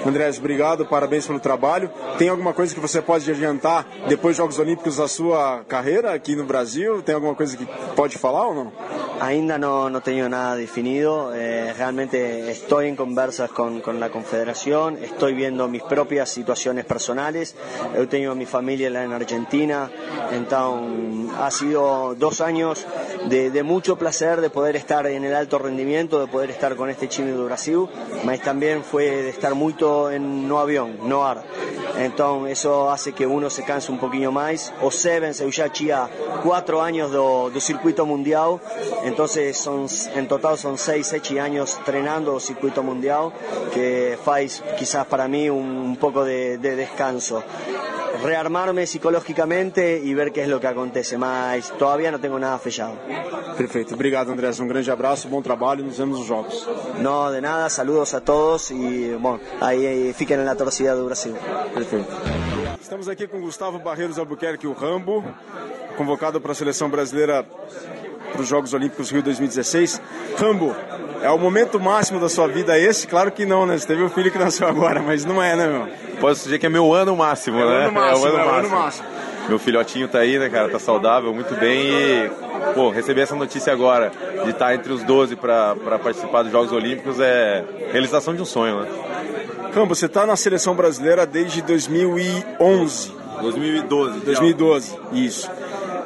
S7: Andrés, obrigado, parabéns pelo trabalho. Tem alguma coisa que você pode adiantar depois dos Jogos Olímpicos da sua carreira aqui no Brasil? Tem alguma coisa que pode falar ou não?
S9: Ainda no, no tengo nada definido, eh, realmente estoy en conversas con, con, la Confederación, estoy viendo mis propias situaciones personales, yo tengo mi familia en Argentina, entonces ha sido dos años de, de, mucho placer de poder estar en el alto rendimiento, de poder estar con este chino de Brasil, pero también fue de estar en no avión, no ar. Entonces eso hace que uno se canse un poquito más. O Seven, eu ya tinha cuatro años do circuito mundial, entonces son, en total son seis, siete años treinando o circuito mundial, que faz quizás para mí un, un poco de, de descanso rearmarme psicologicamente e ver que é o que acontece, mas todavía não tenho nada fechado.
S7: Perfeito, obrigado Andrés, um grande abraço, bom trabalho e nos vemos nos jogos.
S9: No, de nada, saludos a todos e bom, aí, aí fiquem na torcida do Brasil.
S7: Perfeito. Estamos aqui com Gustavo Barreiros Albuquerque, o Rambo, convocado para a seleção brasileira para os Jogos Olímpicos Rio 2016. Rambo, é o momento máximo da sua vida esse? Claro que não, né? Você teve um filho que nasceu agora, mas não é, né, meu?
S10: Posso dizer que é meu ano máximo,
S7: é
S10: né?
S7: Ano máximo,
S10: é o ano
S7: é o
S10: máximo.
S7: ano máximo.
S10: Meu filhotinho tá aí, né, cara? Tá saudável, muito bem e, pô, receber essa notícia agora de estar entre os 12 para participar dos Jogos Olímpicos é realização de um sonho, né?
S7: Rambo, você está na seleção brasileira desde 2011.
S10: 2012.
S7: 2012, isso.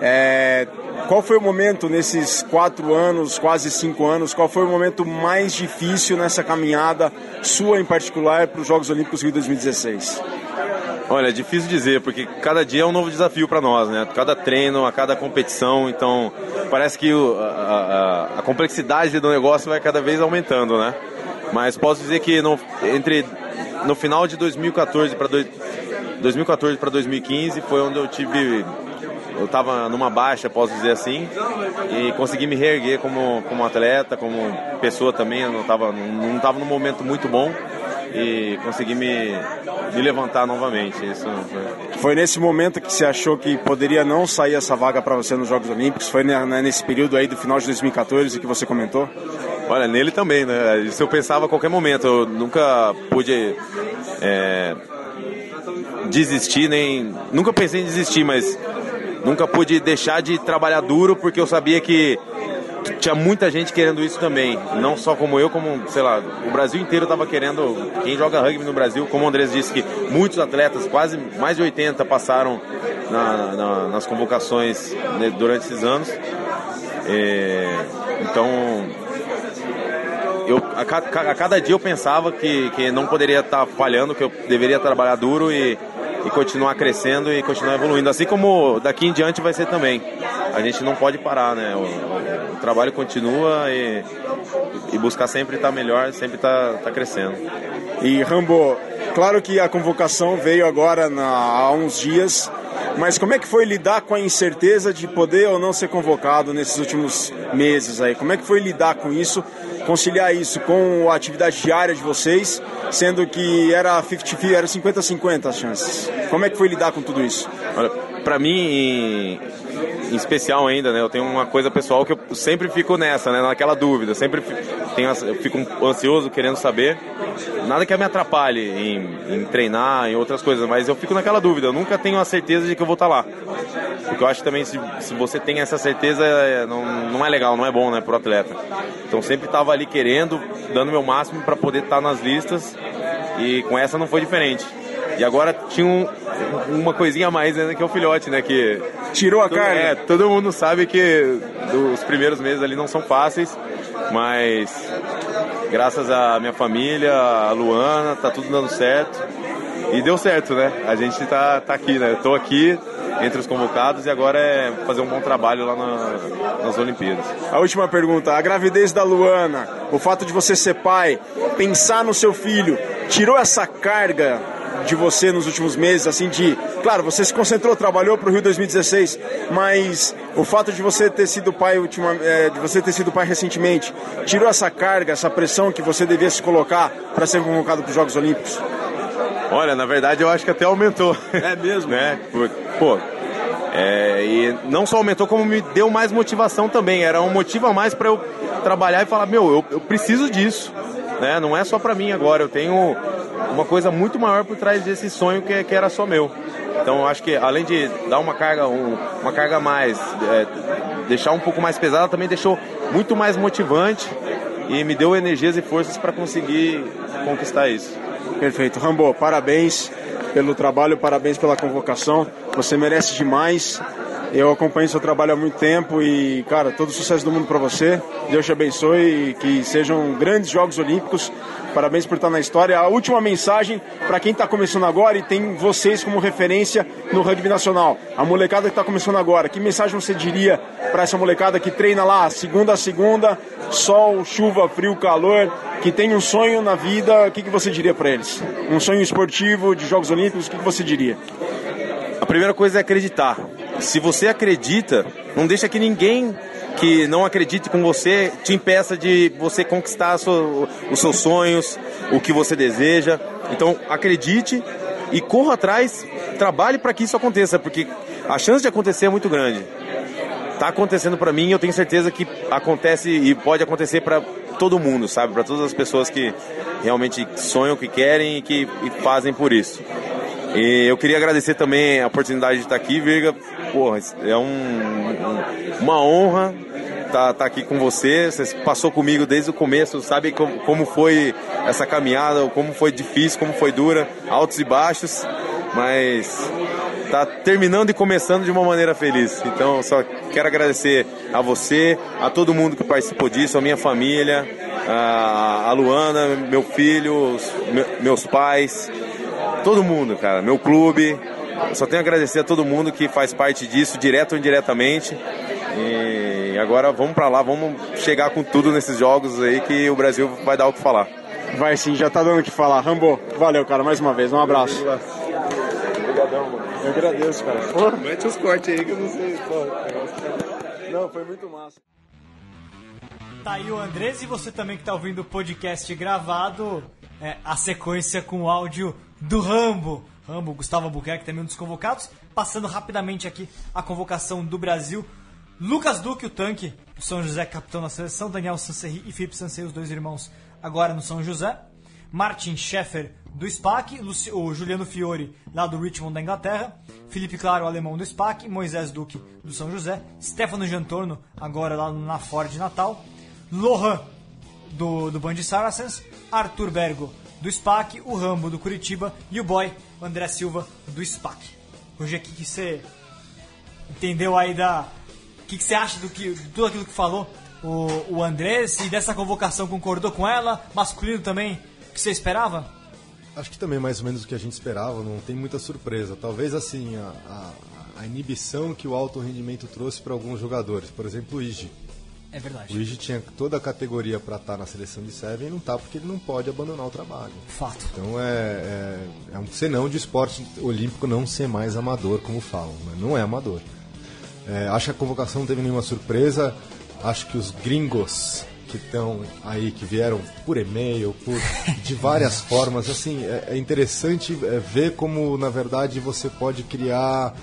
S7: É, qual foi o momento nesses quatro anos, quase cinco anos, qual foi o momento mais difícil nessa caminhada sua em particular para os Jogos Olímpicos Rio 2016?
S10: Olha, é difícil dizer, porque cada dia é um novo desafio para nós, né? Cada treino, a cada competição, então parece que a, a, a, complexidade do negócio vai cada vez aumentando, né? Mas posso dizer que no, entre no final de 2014 para 2014 para 2015 foi onde eu tive eu estava numa baixa, posso dizer assim, e consegui me reerguer como, como atleta, como pessoa também. Eu não estava não tava num momento muito bom e consegui me, me levantar novamente. Isso
S7: foi. foi nesse momento que você achou que poderia não sair essa vaga para você nos Jogos Olímpicos? Foi nesse período aí do final de 2014 que você comentou?
S10: Olha, nele também, né? Isso eu pensava a qualquer momento. Eu nunca pude é, desistir, nem. Nunca pensei em desistir, mas nunca pude deixar de trabalhar duro porque eu sabia que tinha muita gente querendo isso também. Não só como eu, como, sei lá, o Brasil inteiro estava querendo. Quem joga rugby no Brasil, como o Andrés disse, que muitos atletas, quase mais de 80, passaram na, na, nas convocações né, durante esses anos. É, então, eu, a, a, cada dia eu pensava que, que não poderia estar falhando, que eu deveria trabalhar duro e e continuar crescendo e continuar evoluindo. Assim como daqui em diante vai ser também. A gente não pode parar, né? O, o, o trabalho continua e, e buscar sempre estar melhor, sempre estar tá, crescendo.
S7: E Rambo, claro que a convocação veio agora na, há uns dias, mas como é que foi lidar com a incerteza de poder ou não ser convocado nesses últimos meses aí? Como é que foi lidar com isso? conciliar isso com a atividade diária de vocês, sendo que era 50 era 50-50 as chances. Como é que foi lidar com tudo isso?
S10: Olha, para mim, em, em, especial ainda, né, eu tenho uma coisa pessoal que eu sempre fico nessa, né, naquela dúvida, sempre tenho, eu fico ansioso querendo saber. Nada que me atrapalhe em, em treinar, em outras coisas, mas eu fico naquela dúvida, eu nunca tenho a certeza de que eu vou estar lá. Porque eu acho também se, se você tem essa certeza, é, não, não é legal, não é bom, né, pro atleta. Então sempre estava ali querendo, dando meu máximo para poder estar nas listas e com essa não foi diferente. E agora tinha um, uma coisinha a mais né, que é o filhote, né? Que
S7: tirou a
S10: todo,
S7: carga.
S10: É, todo mundo sabe que os primeiros meses ali não são fáceis, mas graças à minha família, a Luana, tá tudo dando certo. E deu certo, né? A gente tá, tá aqui, né? Eu tô aqui, entre os convocados e agora é fazer um bom trabalho lá na, nas Olimpíadas.
S7: A última pergunta: a gravidez da Luana, o fato de você ser pai, pensar no seu filho, tirou essa carga de você nos últimos meses, assim, de. Claro, você se concentrou, trabalhou para o Rio 2016, mas o fato de você ter sido pai ultima, é, de você ter sido pai recentemente, tirou essa carga, essa pressão que você devia se colocar para ser convocado para os Jogos Olímpicos?
S10: Olha, na verdade eu acho que até aumentou.
S7: É mesmo? [LAUGHS]
S10: né? Pô, é, e não só aumentou, como me deu mais motivação também. Era um motivo a mais para eu trabalhar e falar: meu, eu, eu preciso disso. Né? Não é só para mim agora, eu tenho uma coisa muito maior por trás desse sonho que, que era só meu. Então acho que além de dar uma carga, um, uma carga mais, é, deixar um pouco mais pesada também deixou muito mais motivante e me deu energias e forças para conseguir conquistar isso.
S7: Perfeito. Rambo, parabéns pelo trabalho, parabéns pela convocação. Você merece demais. Eu acompanho seu trabalho há muito tempo e, cara, todo o sucesso do mundo para você. Deus te abençoe e que sejam grandes Jogos Olímpicos. Parabéns por estar na história. A última mensagem para quem está começando agora e tem vocês como referência no rugby nacional. A molecada que está começando agora, que mensagem você diria para essa molecada que treina lá segunda a segunda, sol, chuva, frio, calor, que tem um sonho na vida? O que, que você diria para eles? Um sonho esportivo de Jogos Olímpicos, o que, que você diria?
S10: A primeira coisa é acreditar. Se você acredita, não deixa que ninguém que não acredite com você te impeça de você conquistar os seus sonhos, o que você deseja. Então acredite e corra atrás, trabalhe para que isso aconteça, porque a chance de acontecer é muito grande. Tá acontecendo para mim, eu tenho certeza que acontece e pode acontecer para todo mundo, sabe? Para todas as pessoas que realmente sonham, que querem e que e fazem por isso. E eu queria agradecer também a oportunidade de estar aqui, Virga. Porra, é um, um, uma honra estar, estar aqui com você. Você passou comigo desde o começo, sabe como, foi essa caminhada, como foi difícil, como foi dura, altos e baixos, mas tá terminando e começando de uma maneira feliz. Então, só quero agradecer a você, a todo mundo que participou disso, a minha família, a, Luana, meu filho, meus pais, todo mundo, cara, meu clube. Só tenho a agradecer a todo mundo que faz parte disso, direto ou indiretamente. E agora vamos para lá, vamos chegar com tudo nesses jogos aí que o Brasil vai dar o que falar.
S7: Vai sim, já tá dando o que falar. Rambo, valeu, cara, mais uma vez. Um abraço.
S10: Obrigadão, mano.
S7: Eu agradeço, cara.
S10: Porra, mete os cortes aí que eu não sei.
S7: Não, foi muito massa.
S2: Tá aí o Andrés e você também que tá ouvindo o podcast gravado, é, a sequência com o áudio do Rambo. Rambo, Gustavo Albuquerque, também um dos convocados. Passando rapidamente aqui a convocação do Brasil. Lucas Duque, o tanque, do São José, capitão da seleção. Daniel Sancerri e Felipe Sansei, os dois irmãos, agora no São José. Martin Scheffer, do SPAC. O Juliano Fiore, lá do Richmond, da Inglaterra. Felipe Claro, alemão do SPAC. Moisés Duque, do São José. Stefano Jantorno, agora lá na Ford Natal. Lohan, do, do Band Saracens. Arthur Bergo, do SPAC. O Rambo, do Curitiba. E o Boy, o André Silva, do SPAC. Hoje aqui que você entendeu aí da... O que, que você acha do que, de tudo aquilo que falou o, o Andrés e dessa convocação concordou com ela? Masculino também, o que você esperava?
S6: Acho que também mais ou menos o que a gente esperava, não tem muita surpresa. Talvez assim, a, a, a inibição que o alto rendimento trouxe para alguns jogadores. Por exemplo, o Iji.
S2: É verdade.
S6: O Iji tinha toda a categoria para estar na seleção de Seven e não tá porque ele não pode abandonar o trabalho.
S2: Fato.
S6: Então é, é, é um senão de esporte olímpico não ser mais amador, como falam. Né? Não é amador. É, acho que a convocação não teve nenhuma surpresa. Acho que os gringos que estão aí, que vieram por e-mail, por de várias [LAUGHS] formas, assim, é, é interessante é, ver como, na verdade, você pode criar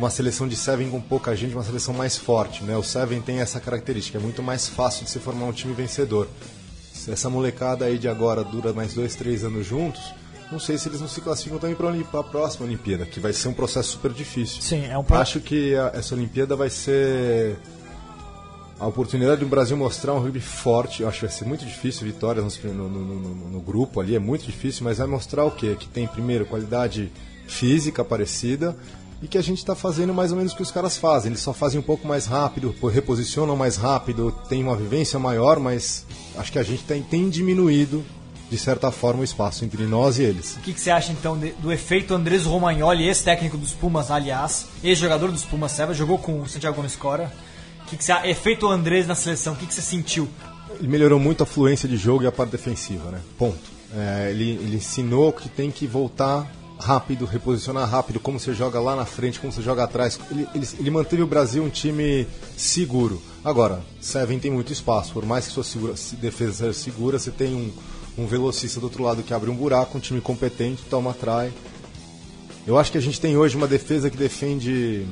S6: uma seleção de Seven com pouca gente, uma seleção mais forte, né? O Seven tem essa característica, é muito mais fácil de se formar um time vencedor. Se essa molecada aí de agora dura mais dois, três anos juntos, não sei se eles não se classificam também para a próxima Olimpíada, que vai ser um processo super difícil.
S2: Sim, é um
S6: Acho que a, essa Olimpíada vai ser a oportunidade do Brasil mostrar um rugby forte. Eu acho que vai ser muito difícil, vitórias no, no, no, no, grupo ali é muito difícil, mas vai mostrar o quê? Que tem, primeiro, qualidade física parecida e que a gente está fazendo mais ou menos o que os caras fazem. Eles só fazem um pouco mais rápido, reposicionam mais rápido, tem uma vivência maior, mas acho que a gente tem, tem diminuído de certa forma, o espaço entre nós e eles.
S2: O que, que você acha então de, do efeito Andrés Romagnoli, ex-técnico dos Pumas, aliás, ex-jogador dos Pumas Seva, jogou com o Santiago Gomes Cora. O que, que você efeito Andrés na seleção? O que, que você sentiu?
S6: Ele melhorou muito a fluência de jogo e a parte defensiva, né? Ponto. É, ele, ele ensinou que tem que voltar rápido, reposicionar rápido, como você joga lá na frente, como você joga atrás. Ele, ele, ele, manteve o Brasil um time seguro. Agora, Seven tem muito espaço, por mais que sua segura, defesa seja segura, você tem um, um velocista do outro lado que abre um buraco, um time competente, toma trai. Eu acho que a gente tem hoje uma defesa que defende.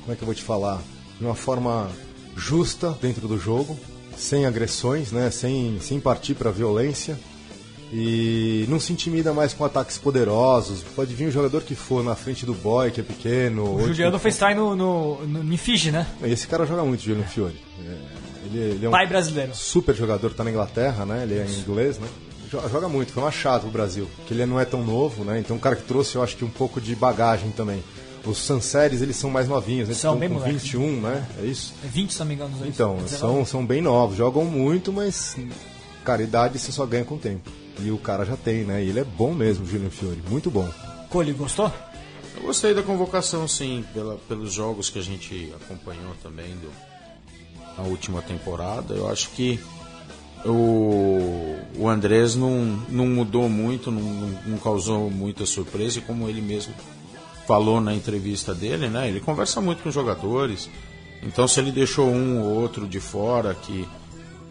S6: Como é que eu vou te falar? De uma forma justa dentro do jogo, sem agressões, né? sem, sem partir para violência. E não se intimida mais com ataques poderosos. Pode vir o jogador que for na frente do boy, que é pequeno.
S2: O
S6: ou
S2: Juliano
S6: que-
S2: fez try no, no, no, em Fiji, né?
S6: Esse cara joga muito, Juliano Fiore. É, ele, ele é um
S2: Pai brasileiro.
S6: super jogador, tá na Inglaterra, né? Ele é inglês, né? Jo- Joga muito, foi um achado pro Brasil. Porque ele não é tão novo, né? Então um cara que trouxe, eu acho que um pouco de bagagem também. Os Sanseres, eles são mais novinhos, né?
S2: São
S6: Estão
S2: bem
S6: com
S2: moleques.
S6: 21, né? É isso?
S2: É 20, se não me engano.
S6: Então,
S2: 19.
S6: são, são bem novos, jogam muito, mas, cara, idade você só ganha com o tempo. E o cara já tem, né? E ele é bom mesmo, Julian Fiore, muito bom.
S2: Cole, gostou?
S5: Eu gostei da convocação, sim, pela, pelos jogos que a gente acompanhou também do, na última temporada. Eu acho que o, o Andrés não, não mudou muito, não, não, não causou muita surpresa, e como ele mesmo falou na entrevista dele, né? Ele conversa muito com os jogadores. Então, se ele deixou um ou outro de fora que,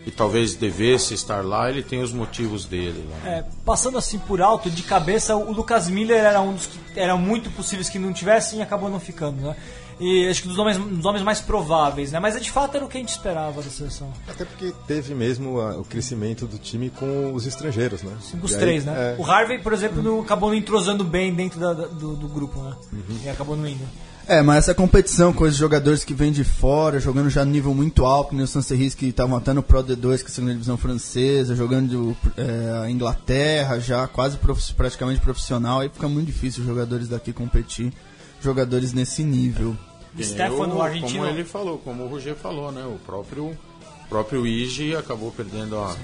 S5: que talvez devesse estar lá, ele tem os motivos dele. Lá.
S2: É, passando assim por alto, de cabeça, o Lucas Miller era um dos que era muito possíveis que não tivessem e acabou não ficando, né? E acho que dos homens, dos homens mais prováveis, né? Mas de fato era o que a gente esperava da seleção.
S6: Até porque teve mesmo a- o crescimento do time com os estrangeiros, né?
S2: Os
S6: E aí,
S2: três, né?
S6: é,
S2: O Harvey, por exemplo, não, acabou não entrosando bem dentro da- da- do, do grupo, né?
S6: Uhum.
S2: E acabou não indo.
S4: É, mas essa competição com os jogadores que vêm de fora, jogando já no nível muito alto, nem o Sancerris que estavam até no Pro D2, que é a segunda divisão francesa, jogando é, a Inglaterra, já quase prof- praticamente profissional, aí fica muito difícil os jogadores daqui competir, jogadores nesse nível.
S5: Nem
S2: Stefano,
S5: o-
S2: o argentino.
S5: Como ele falou, como o Roger falou, né? O próprio, próprio Igi acabou perdendo a,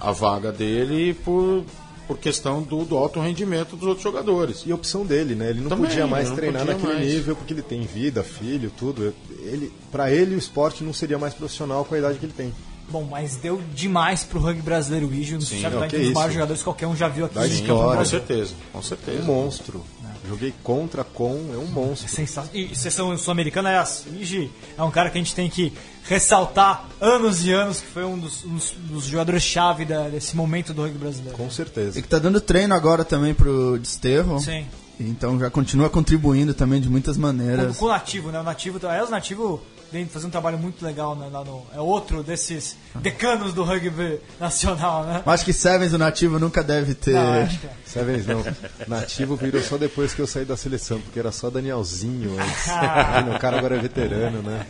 S5: a vaga dele por, por questão do, do alto rendimento dos outros jogadores.
S6: E a opção dele, né? Ele não
S5: Também,
S6: podia mais
S5: não
S6: treinar
S5: podia
S6: naquele
S5: mais.
S6: nível porque ele tem vida, filho, tudo. Ele, para ele o esporte não seria mais profissional com a idade que ele tem.
S2: Bom, mas deu demais pro rugby brasileiro o.
S5: Sim,
S2: já
S6: não,
S2: tá
S6: que
S2: entre os
S6: isso.
S2: maiores jogadores que qualquer um já viu aqui.
S6: Da história.
S5: com certeza, com certeza.
S6: Um monstro. Joguei contra, com, é um monstro.
S2: Sensacional. E seleção sul-americana, aliás, Iji é um cara que a gente tem que ressaltar anos e anos, que foi um dos, um dos- jogadores-chave da- desse momento do rugby brasileiro.
S6: Com certeza.
S4: E que tá dando treino agora também pro Desterro.
S2: Sim.
S4: Então já continua contribuindo também de muitas
S2: Com,
S4: maneiras.
S2: com o Nativo, né? O Nativo, é, o Nativo vem fazer um trabalho muito legal né, lá no. É outro desses decanos do rugby nacional, né?
S4: Acho que Sevens, o nativo, nunca deve ter.
S2: Não, acho que é.
S6: Sevens não. Nativo virou só depois que eu saí da seleção, porque era só Danielzinho antes. [LAUGHS] O cara agora é veterano, né?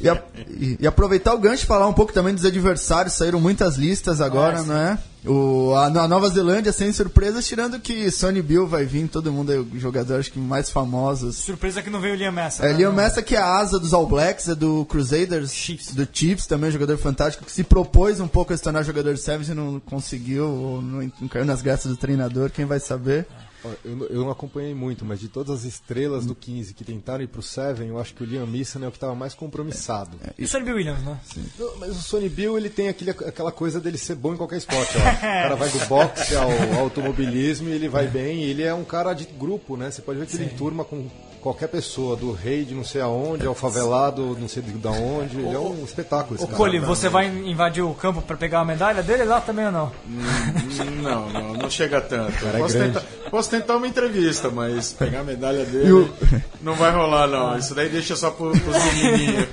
S4: E, a- e- e aproveitar o gancho e falar um pouco também dos adversários, saíram muitas listas agora,
S2: Ah, sim.
S4: né? O, a, a Nova Zelândia sem surpresas, tirando que Sonny Bill vai vir, todo mundo é o jogador acho que mais famosos.
S2: Surpresa que não veio o Liam Messa.
S4: É,
S2: né?
S4: Liam Messa, que é a asa dos All Blacks, é do Crusaders,
S2: Chiefs.
S4: do Chiefs, também um jogador fantástico, que se propôs um pouco a se tornar jogador de Sevens e não conseguiu, ou não, não caiu nas graças do treinador, quem vai saber.
S6: Ó, Eu, não- eu não acompanhei muito, mas de todas as estrelas do 15 que tentaram ir pro Seven, eu acho que o Liam Neeson é o que estava mais compromissado.
S2: E o Sonny Bill Williams, né?
S6: Não, mas o Sonny Bill, ele tem aquele, aquela coisa dele ser bom em qualquer esporte. Ó. O cara vai do boxe ao, ao automobilismo e ele vai bem. E ele é um cara de grupo, né? Você pode ver que ele turma com qualquer pessoa, do rei de não sei aonde, ao favelado não sei de da onde. Ele é um espetáculo esse
S2: Ô,
S6: cara.
S2: Cole, você vai invadir o campo pra pegar a medalha dele lá também ou não?
S5: Não, não, não chega tanto.
S6: Cara, é
S5: posso,
S6: grande.
S5: tentar, posso tentar uma entrevista, mas pegar a medalha dele
S4: o-
S5: não vai rolar, não. Isso daí deixa só pro, pros menininhos.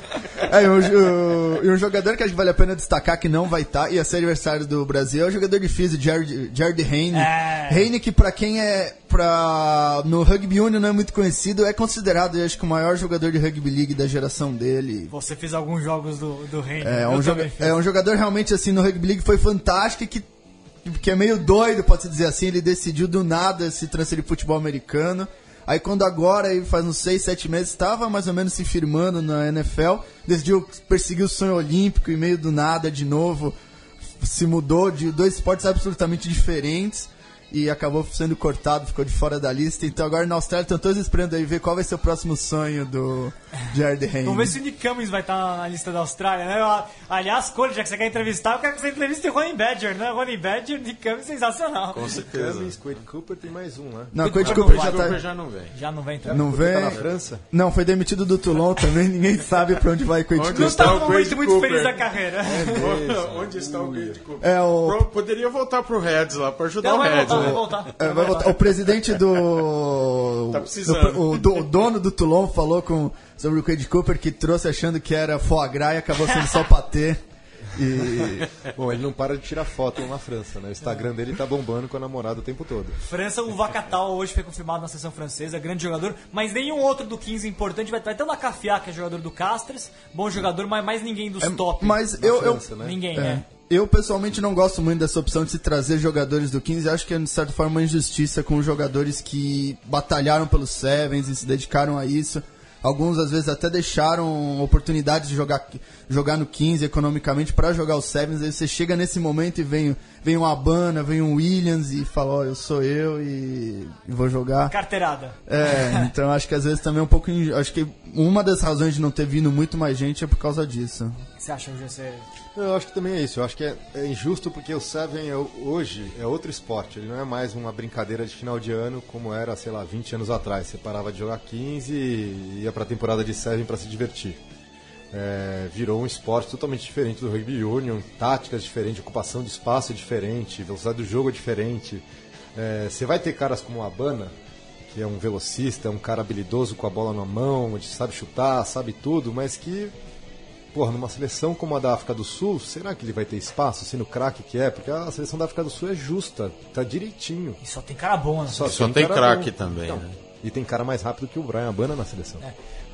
S4: É, e um, e um jogador que acho que vale a pena destacar que não vai estar, ia ser adversário do Brasil, é o jogador de físico, Jared, Jared Heine.
S2: É.
S4: Heine, que pra quem é pra, no Rugby Union não é muito conhecido, é considerado, eu acho que o maior jogador de Rugby League da geração dele.
S2: Você fez alguns jogos do, do Reino.
S4: É um, joga- é um jogador realmente assim no Rugby League foi fantástico e que, que é meio doido, pode-se dizer assim. Ele decidiu do nada se transferir pro futebol americano. Aí quando agora, faz uns 6, 7 meses, estava mais ou menos se firmando na NFL, decidiu perseguir o sonho olímpico e meio do nada de novo se mudou de dois esportes absolutamente diferentes e acabou sendo cortado, ficou de fora da lista. Então agora na Austrália estão todos esperando aí ver qual vai ser o próximo sonho do Jared Hayne.
S2: Vamos ver se o Nick Cummings vai estar na lista da Austrália, né? Aliás, Cole, já que você quer entrevistar, eu quero que você entreviste o Ronnie Badger, né? Ronnie Badger, Nick Cummings, sensacional.
S5: Com certeza.
S6: Cummings, Quade Cooper tem mais um, né?
S4: Não, Quade Cooper já
S5: Cooper
S4: tá.
S5: já não vem.
S2: Já não vem então.
S4: Não
S6: tá
S4: vem.
S6: na França?
S4: Não, foi demitido do Toulon também, ninguém sabe pra onde vai Quade Cooper.
S2: Não
S5: está
S2: tá muito
S5: Cooper?
S2: feliz da carreira. [LAUGHS]
S5: Onde está o Quade Cooper?
S4: É o.
S5: Poderia voltar pro Reds lá pra ajudar
S2: Não,
S5: o Reds. né?
S2: Vai voltar.
S4: É, vai voltar. O presidente do. [LAUGHS]
S5: Tá precisando.
S4: do- o, do- o dono do Toulon falou com, sobre o Quade Cooper que trouxe achando que era foie gras e acabou sendo só patê.
S6: E, bom, ele não para de tirar foto na França, né? O Instagram dele tá bombando com a namorada o tempo todo.
S2: França, o Vacatal hoje foi confirmado na seleção francesa, grande jogador, mas nenhum outro do 15 importante. Vai, vai ter o Lacafiá, que é jogador do Castres, bom jogador, mas mais ninguém dos top.
S4: Mas eu, eu,
S6: França, né?
S2: Ninguém,
S4: é,
S2: né?
S4: Eu pessoalmente não gosto muito dessa opção de se trazer jogadores do 15. Acho que é, de certa forma, uma injustiça com os jogadores que batalharam pelos Sevens e se dedicaram a isso. Alguns, às vezes, até deixaram oportunidade de jogar, jogar no 15 economicamente para jogar os Sevens. Aí você chega nesse momento e vem, vem um Abana, vem um Williams e fala: Ó, eu sou eu e, vou jogar.
S2: Carteirada.
S4: É, então acho que às vezes também é um pouco. Acho que uma das razões de não ter vindo muito mais gente é por causa disso.
S2: O que você acha, GC?
S6: Eu acho que também é isso. Eu acho que é, é injusto porque o Seven é, hoje é outro esporte. Ele não é mais uma brincadeira de final de ano como era, sei lá, 20 anos atrás. Você parava de jogar 15 e ia pra temporada de Seven para se divertir. É, virou um esporte totalmente diferente do rugby union, táticas diferentes, ocupação de espaço é diferente, velocidade do jogo é diferente. É, você vai ter caras como o Abana, que é um velocista, é um cara habilidoso com a bola na mão, sabe chutar, sabe tudo, mas que porra, numa seleção como a da África do Sul, será que ele vai ter espaço, sendo craque que é? Porque a seleção da África do Sul é justa, tá direitinho.
S2: E só tem cara bom, né?
S5: Só tem
S6: cara
S5: craque também,
S6: Não,
S5: né?
S6: E tem cara mais rápido que o Brian Abana na seleção.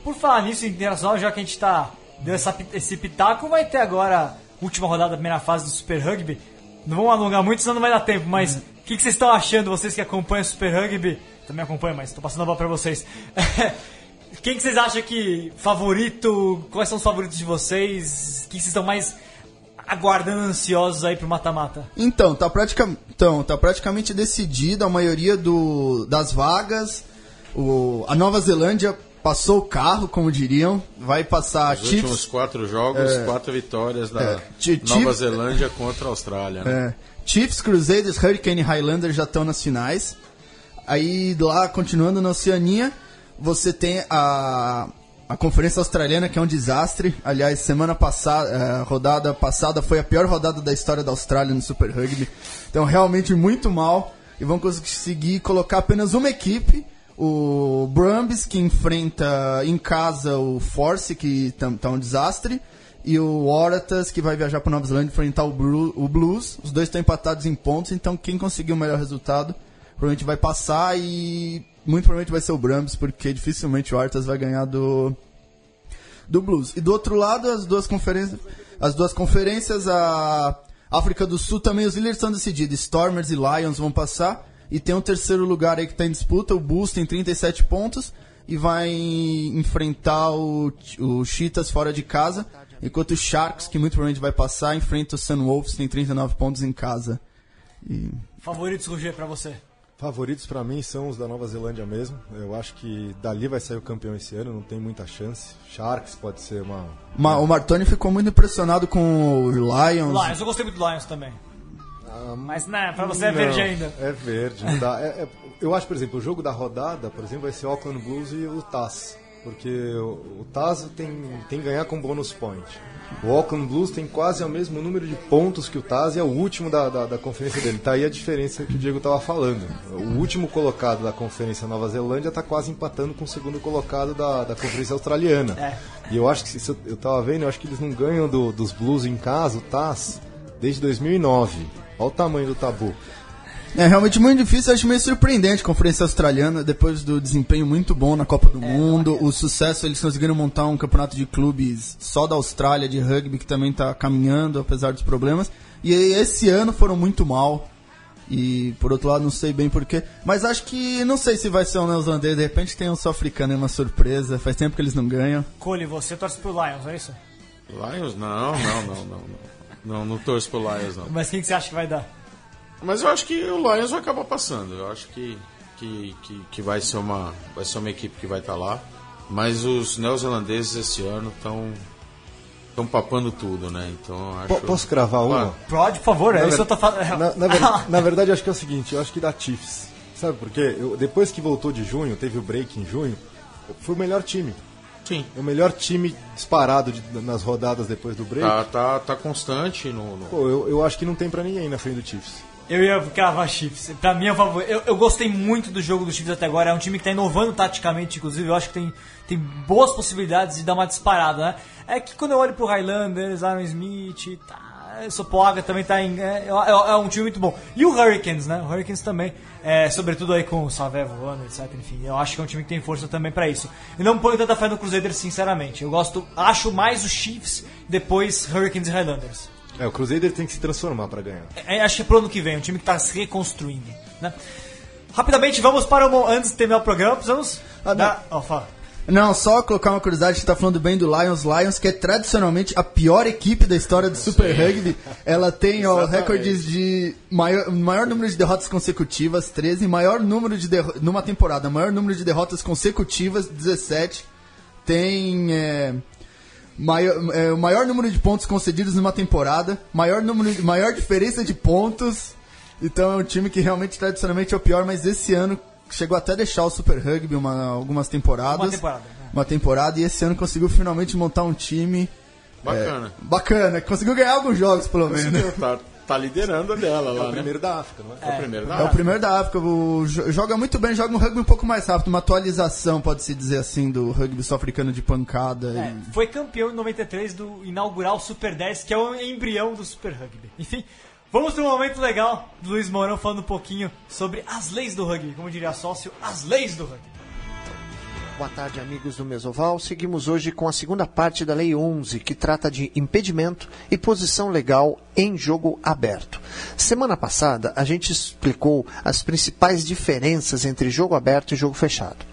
S2: Por falar nisso, internacional, já que a gente tá, deu essa, esse pitaco, vai ter agora a última rodada da primeira fase do Super Rugby. Não vamos alongar muito, senão não vai dar tempo, mas o que, que vocês estão achando, vocês que acompanham o Super Rugby? Também acompanham, mas tô passando a bola pra vocês. [LAUGHS] Quem que vocês acham que favorito? Quais são os favoritos de vocês? Quem que vocês estão mais aguardando ansiosos aí pro mata-mata?
S4: Então, tá, pratica... então, tá praticamente decidido a maioria do... das vagas. O... A Nova Zelândia passou o carro, como diriam. Vai passar
S5: Os últimos
S4: Chiefs,
S5: quatro jogos, quatro vitórias da
S4: É.
S5: Nova Zelândia contra a Austrália. Né?
S4: é, Chiefs, Crusaders, Hurricane e Highlanders já estão nas finais. Aí lá, continuando na Oceania, você tem a, a Conferência Australiana, que é um desastre. Aliás, semana passada, eh, rodada passada foi a pior rodada da história da Austrália no Super Rugby. Então, realmente muito mal. E vão conseguir colocar apenas uma equipe. O Brumbies, que enfrenta em casa o Force, que tá, tá um desastre. E o Waratahs, que vai viajar para Nova Zelândia enfrentar o, Bru- o Blues. Os dois estão empatados em pontos, então quem conseguir o melhor resultado provavelmente vai passar e muito provavelmente vai ser o Brahms, porque dificilmente o Artas vai ganhar do do Blues. E do outro lado, as duas conferências, as duas conferências, a África do Sul também os líderes estão decididos. Stormers e Lions vão passar e tem um terceiro lugar aí que está em disputa, o Bulls tem 37 pontos e vai enfrentar o, o Cheetahs fora de casa, enquanto o Sharks, que muito provavelmente vai passar, enfrenta o Sunwolves, tem 39 pontos em casa. E
S2: Favoritos, Roger, pra você?
S6: Favoritos pra mim são os da Nova Zelândia mesmo. Eu acho que dali vai sair o campeão esse ano, não tem muita chance. Sharks pode ser uma.
S4: Ma- o Martoni ficou muito impressionado com o Lions.
S2: Lions, eu gostei muito do Lions também. Mas, né, pra você é
S6: Não,
S2: verde ainda.
S6: É verde, não dá. É- é- eu acho, por exemplo, o jogo da rodada, por exemplo, vai ser o Auckland Blues e o Taz. Porque o, o Taz tem, tem que ganhar com bônus point. O Auckland Blues tem quase o mesmo número de pontos que o Taz e é o último da, da, da conferência dele. Tá aí a diferença que o Diego estava falando. O último colocado da conferência Nova Zelândia está quase empatando com o segundo colocado da, da conferência australiana.
S2: É.
S6: E eu acho que, se eu, eu tava vendo, eu acho que eles não ganham do- dos Blues em casa, o Taz, desde 2009. Olha o tamanho do tabu.
S4: É realmente muito difícil, acho meio surpreendente a Conferência Australiana, depois do desempenho muito bom na Copa do Mundo, o sucesso, eles conseguiram montar um campeonato de clubes só da Austrália, de rugby, que também está caminhando, apesar dos problemas. E esse ano foram muito mal. E por outro lado, não sei bem porquê. Mas acho que, não sei se vai ser um neozelandês, de repente tem um sul-africano aí, uma surpresa. Faz tempo que eles não ganham.
S2: Cole, você torce pro Lions, é isso?
S5: Lions? Não, não, não, não. Não, não, não torço pro Lions, não.
S2: Mas quem que você acha que vai dar?
S5: Mas eu acho que o Lions vai acabar passando. Eu acho que, que, que, que vai, ser uma, vai ser uma equipe que vai estar lá. Mas os neozelandeses esse ano estão estão papando tudo, né? Então acho.
S6: Po- posso cravar uma?
S2: Pode, por favor, é
S6: Na
S2: isso que eu tô falando.
S6: Na, na ver- [LAUGHS] na verdade, eu acho que é o seguinte, eu acho que dá Chiefs. Sabe por quê? Eu- depois que voltou de junho, teve o break em junho, foi o melhor time.
S5: Sim.
S6: O melhor time disparado de- nas rodadas depois do break.
S5: Tá, tá, tá constante no. no-
S6: Pô, eu, eu acho que não tem pra ninguém na frente do Chiefs.
S2: Eu ia cravar Chiefs. Pra mim é o favorito. Eu, eu gostei muito do jogo do Chiefs até agora. É um time que tá inovando taticamente, inclusive. Eu acho que tem, tem boas possibilidades de dar uma disparada, né? É que quando eu olho pro Highlanders, Aaron Smith, tá. É, Sopoaga também tá em. É, é- é um time muito bom. E o Hurricanes, né? O Hurricanes também, é, sobretudo aí com o Savé voando, etc. Enfim, eu acho que é um time que tem força também pra isso. Eu não ponho tanta fé no Crusaders, sinceramente. Eu gosto, acho mais os Chiefs, depois Hurricanes e Highlanders.
S6: É, o Crusader tem que se transformar pra ganhar.
S2: É, acho que é pro ano que vem, um time que tá se reconstruindo, né? Rapidamente, vamos para o. Antes de terminar o programa, precisamos.
S4: Ah,
S2: dar. Ó, fala.
S4: Não, só colocar uma curiosidade, você tá falando bem do Lions. Lions, que é tradicionalmente a pior equipe da história do Super Rugby. Ela tem ó, recordes de maior, maior número de derrotas consecutivas, 13, maior número de derro- numa temporada, maior número de derrotas consecutivas, 17. Tem é, maior, é, o maior número de pontos concedidos numa temporada, maior número, maior diferença de pontos. Então é um time que realmente tradicionalmente é o pior, mas esse ano chegou até a deixar o Super Rugby uma, algumas temporadas.
S2: Uma temporada. né?
S4: Uma temporada e esse ano conseguiu finalmente montar um time
S5: Bacana.
S4: bacana, que conseguiu ganhar alguns jogos pelo menos. né?
S5: Tá, tá liderando a dela
S6: É
S5: lá,
S6: o
S5: né?
S6: primeiro da África, não é?
S5: É o primeiro da
S4: É o primeiro da África, o, jo- joga muito bem, joga um rugby um pouco mais rápido, uma atualização, pode-se dizer assim, do rugby sul-africano de pancada.
S2: É,
S4: e-
S2: foi campeão em 93 do inaugural Super 10, que é o embrião do Super Rugby. Enfim, vamos para um momento legal do Luiz Mourão falando um pouquinho sobre as leis do rugby, como diria sócio, as leis do rugby.
S11: Boa tarde, amigos do Mesoval. Seguimos hoje com a segunda parte da Lei 11, que trata de impedimento e posição legal em jogo aberto. Semana passada, a gente explicou as principais diferenças entre jogo aberto e jogo fechado.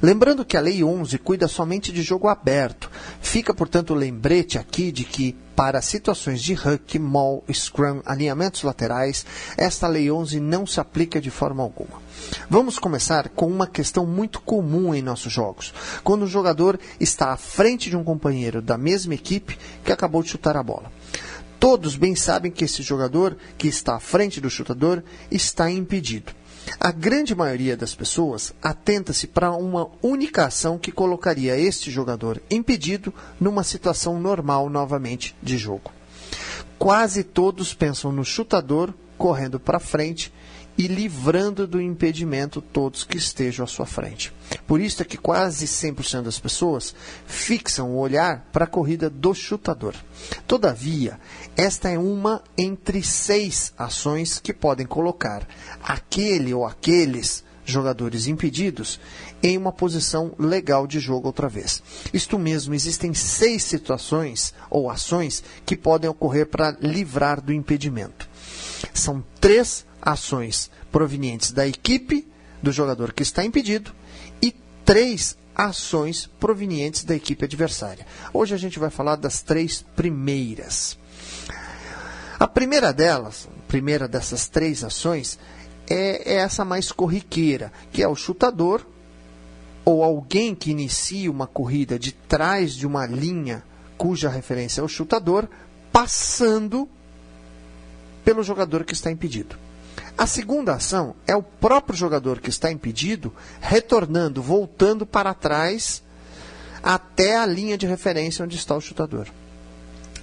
S11: Lembrando que a Lei 11 cuida somente de jogo aberto. Fica, portanto, o lembrete aqui de que, para situações de huck, maul, scrum, alinhamentos laterais, esta Lei 11 não se aplica de forma alguma. Vamos começar com uma questão muito comum em nossos jogos, quando o jogador está à frente de um companheiro da mesma equipe que acabou de chutar a bola. Todos bem sabem que esse jogador que está à frente do chutador está impedido. A grande maioria das pessoas atenta-se para uma única ação que colocaria este jogador impedido numa situação normal novamente de jogo. Quase todos pensam no chutador correndo para frente e livrando do impedimento todos que estejam à sua frente. Por isso é que quase 100% das pessoas fixam o olhar para a corrida do chutador. Todavia, esta é uma entre seis ações que podem colocar aquele ou aqueles jogadores impedidos em uma posição legal de jogo outra vez. Isto mesmo, existem seis situações ou ações que podem ocorrer para livrar do impedimento. São três ações provenientes da equipe do jogador que está impedido e três ações provenientes da equipe adversária. Hoje a gente vai falar das três primeiras. A primeira delas, a primeira dessas três ações, é, é essa mais corriqueira, que é o chutador ou alguém que inicia uma corrida de trás de uma linha cuja referência é o chutador, passando pelo jogador que está impedido. A segunda ação é o próprio jogador que está impedido retornando, voltando para trás até a linha de referência onde está o chutador.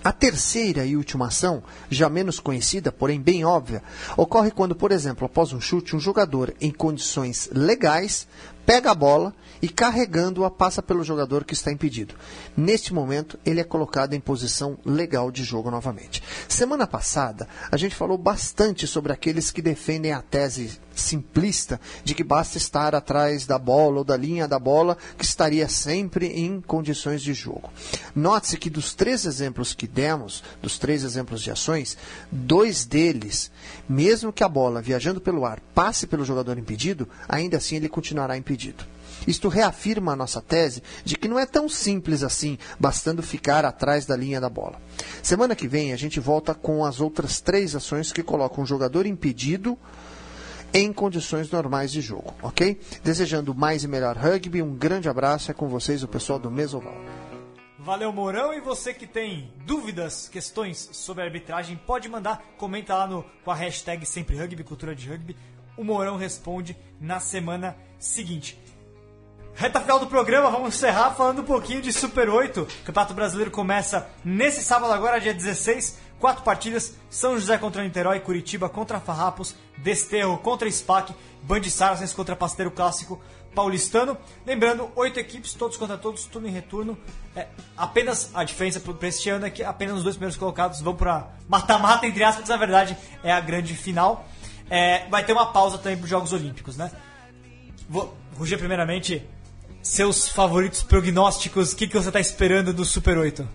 S11: A terceira e última ação, já menos conhecida, porém bem óbvia, ocorre quando, por exemplo, após um chute, um jogador em condições legais pega a bola e carregando-a passa pelo jogador que está impedido. Neste momento, ele é colocado em posição legal de jogo novamente. Semana passada, a gente falou bastante sobre aqueles que defendem a tese simplista de que basta estar atrás da bola ou da linha da bola que estaria sempre em condições de jogo. Note-se que dos três exemplos que demos, dos três exemplos de ações, dois deles, mesmo que a bola viajando pelo ar passe pelo jogador impedido, ainda assim ele continuará impedido. Isto reafirma a nossa tese de que não é tão simples assim, bastando ficar atrás da linha da bola. Semana que vem a gente volta com as outras três ações que colocam o jogador impedido em condições normais de jogo, ok? Desejando mais e melhor rugby, um grande abraço, é com vocês o pessoal do Mesoval.
S2: Valeu, Mourão. E você que tem dúvidas, questões sobre a arbitragem, pode mandar, comenta lá no, com a hashtag Sempre Rugby, Cultura de Rugby. O Mourão responde na semana seguinte. Reta final do programa, vamos encerrar falando um pouquinho de Super 8. O Campeonato Brasileiro começa nesse sábado agora, dia 16, quatro partidas: São José contra Niterói, Curitiba contra Farrapos, Desterro contra SPAC, Band Saracens contra Pasteiro Clássico Paulistano. Lembrando, oito equipes, todos contra todos, tudo em retorno. É, apenas a diferença para este ano é que apenas os dois primeiros colocados vão para mata-mata, entre aspas, na verdade é a grande final. É, vai ter uma pausa também para os Jogos Olímpicos, né? Vou, Roger, primeiramente, seus favoritos prognósticos, o que, que você está esperando do Super 8?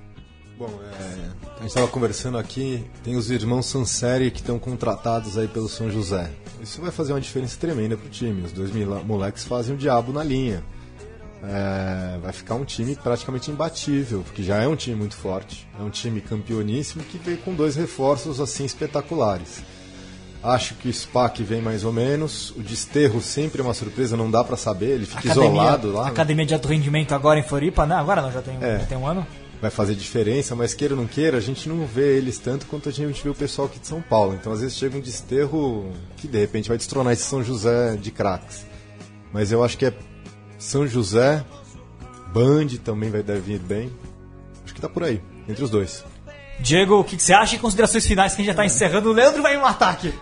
S6: Bom, é, a gente estava conversando aqui, tem os irmãos Sanseri que estão contratados aí pelo São José. Isso vai fazer uma diferença tremenda pro time. Os dois moleques fazem o diabo na linha. É, vai ficar um time praticamente imbatível, porque já é um time muito forte. É um time campeoníssimo que veio com dois reforços assim espetaculares. Acho que o SPAC vem mais ou menos. O Desterro sempre é uma surpresa, não dá para saber. Ele fica academia, isolado lá.
S2: Academia de alto rendimento agora em Floripa, né? Agora não, já tem, é. já tem um ano
S6: vai fazer diferença, mas queira ou não queira, a gente não vê eles tanto quanto a gente vê o pessoal aqui de São Paulo. Então às vezes chega um desterro que de repente vai destronar esse São José de craques. Mas eu acho que é São José, Band também vai deve vir bem. Acho que tá por aí, entre os dois.
S2: Diego, o que, você acha? E considerações finais que a gente já tá encerrando. O Leandro vai me matar aqui.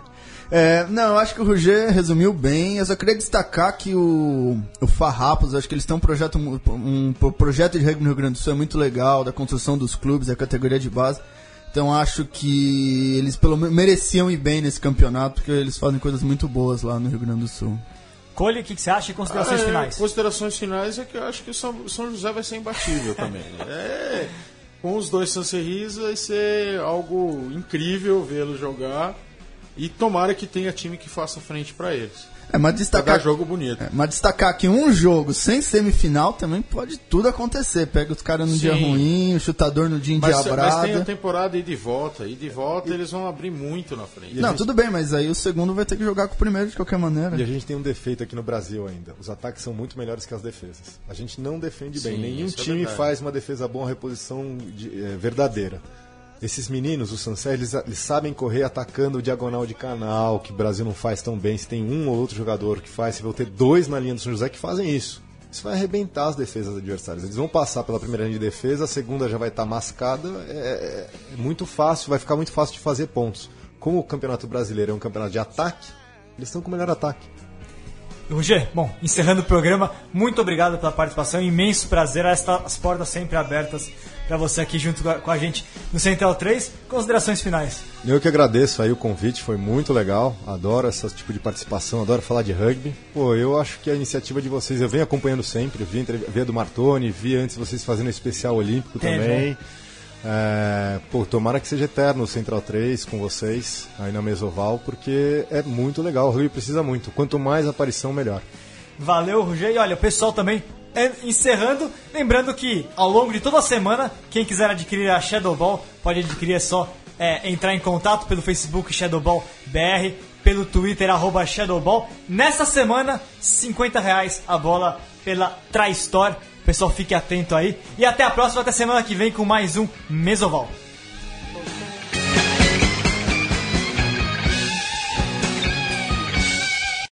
S4: É, não, eu acho que o Roger resumiu bem. Eu só queria destacar que o, o Farrapos, acho que eles têm um projeto, um, um projeto de rugby no Rio Grande do Sul é muito legal, da construção dos clubes, da categoria de base. Então acho que eles pelo menos mereciam ir bem nesse campeonato, porque eles fazem coisas muito boas lá no Rio Grande do Sul.
S2: Colhe, o que, que, você acha e considerações ah, é, finais?
S5: Considerações finais é que eu acho que o São, São José vai ser imbatível também. [LAUGHS] É, com os dois Sancerris vai ser algo incrível vê-lo jogar. E tomara que tenha time que faça frente para eles.
S4: É, mas destacar
S5: jogo bonito.
S4: É, mas destacar que um jogo sem semifinal também pode tudo acontecer. Pega os caras no Sim. dia ruim, o chutador no dia endiabrado.
S5: Mas tem a temporada e de volta. E de volta e... eles vão abrir muito na frente.
S4: Não, gente... tudo bem, mas aí o segundo vai ter que jogar com o primeiro de qualquer maneira.
S6: E a gente tem um defeito aqui no Brasil ainda. Os ataques são muito melhores que as defesas. A gente não defende Sim, bem. Nenhum é time é faz uma defesa boa, uma reposição de, é, verdadeira. Esses meninos, os Sansé, eles, eles, sabem correr atacando o diagonal de canal, que o Brasil não faz tão bem. Se tem um ou outro jogador que faz, você vai ter dois na linha do São José que fazem isso. Isso vai arrebentar as defesas adversárias. Eles vão passar pela primeira linha de defesa, a segunda já vai estar tá mascada. É, é, é muito fácil, vai ficar muito fácil de fazer pontos. Como o Campeonato Brasileiro é um campeonato de ataque, eles estão com o melhor ataque.
S2: Roger, bom, encerrando o programa, muito obrigado pela participação, imenso prazer, as portas sempre abertas para você aqui junto com a gente no Central 3. Considerações finais.
S6: Eu que agradeço aí o convite, foi muito legal. Adoro esse tipo de participação, adoro falar de rugby. Pô, eu acho que a iniciativa de vocês eu venho acompanhando sempre. Vi, vi a do Martoni, vi antes vocês fazendo o especial olímpico também. É, pô, tomara que seja eterno o Central 3 com vocês aí na Mesoval, porque é muito legal. O rugby precisa muito. Quanto mais aparição, melhor.
S2: Valeu, Rogério. E olha, o pessoal também é, encerrando, lembrando que ao longo de toda a semana, quem quiser adquirir a Shadow Ball pode adquirir, é só é, entrar em contato pelo Facebook Shadowball BR, pelo Twitter arroba Shadowball. Nessa semana, 50 reais a bola pela TriStore. Pessoal, fique atento aí. E até a próxima, até semana que vem com mais um Mesoval.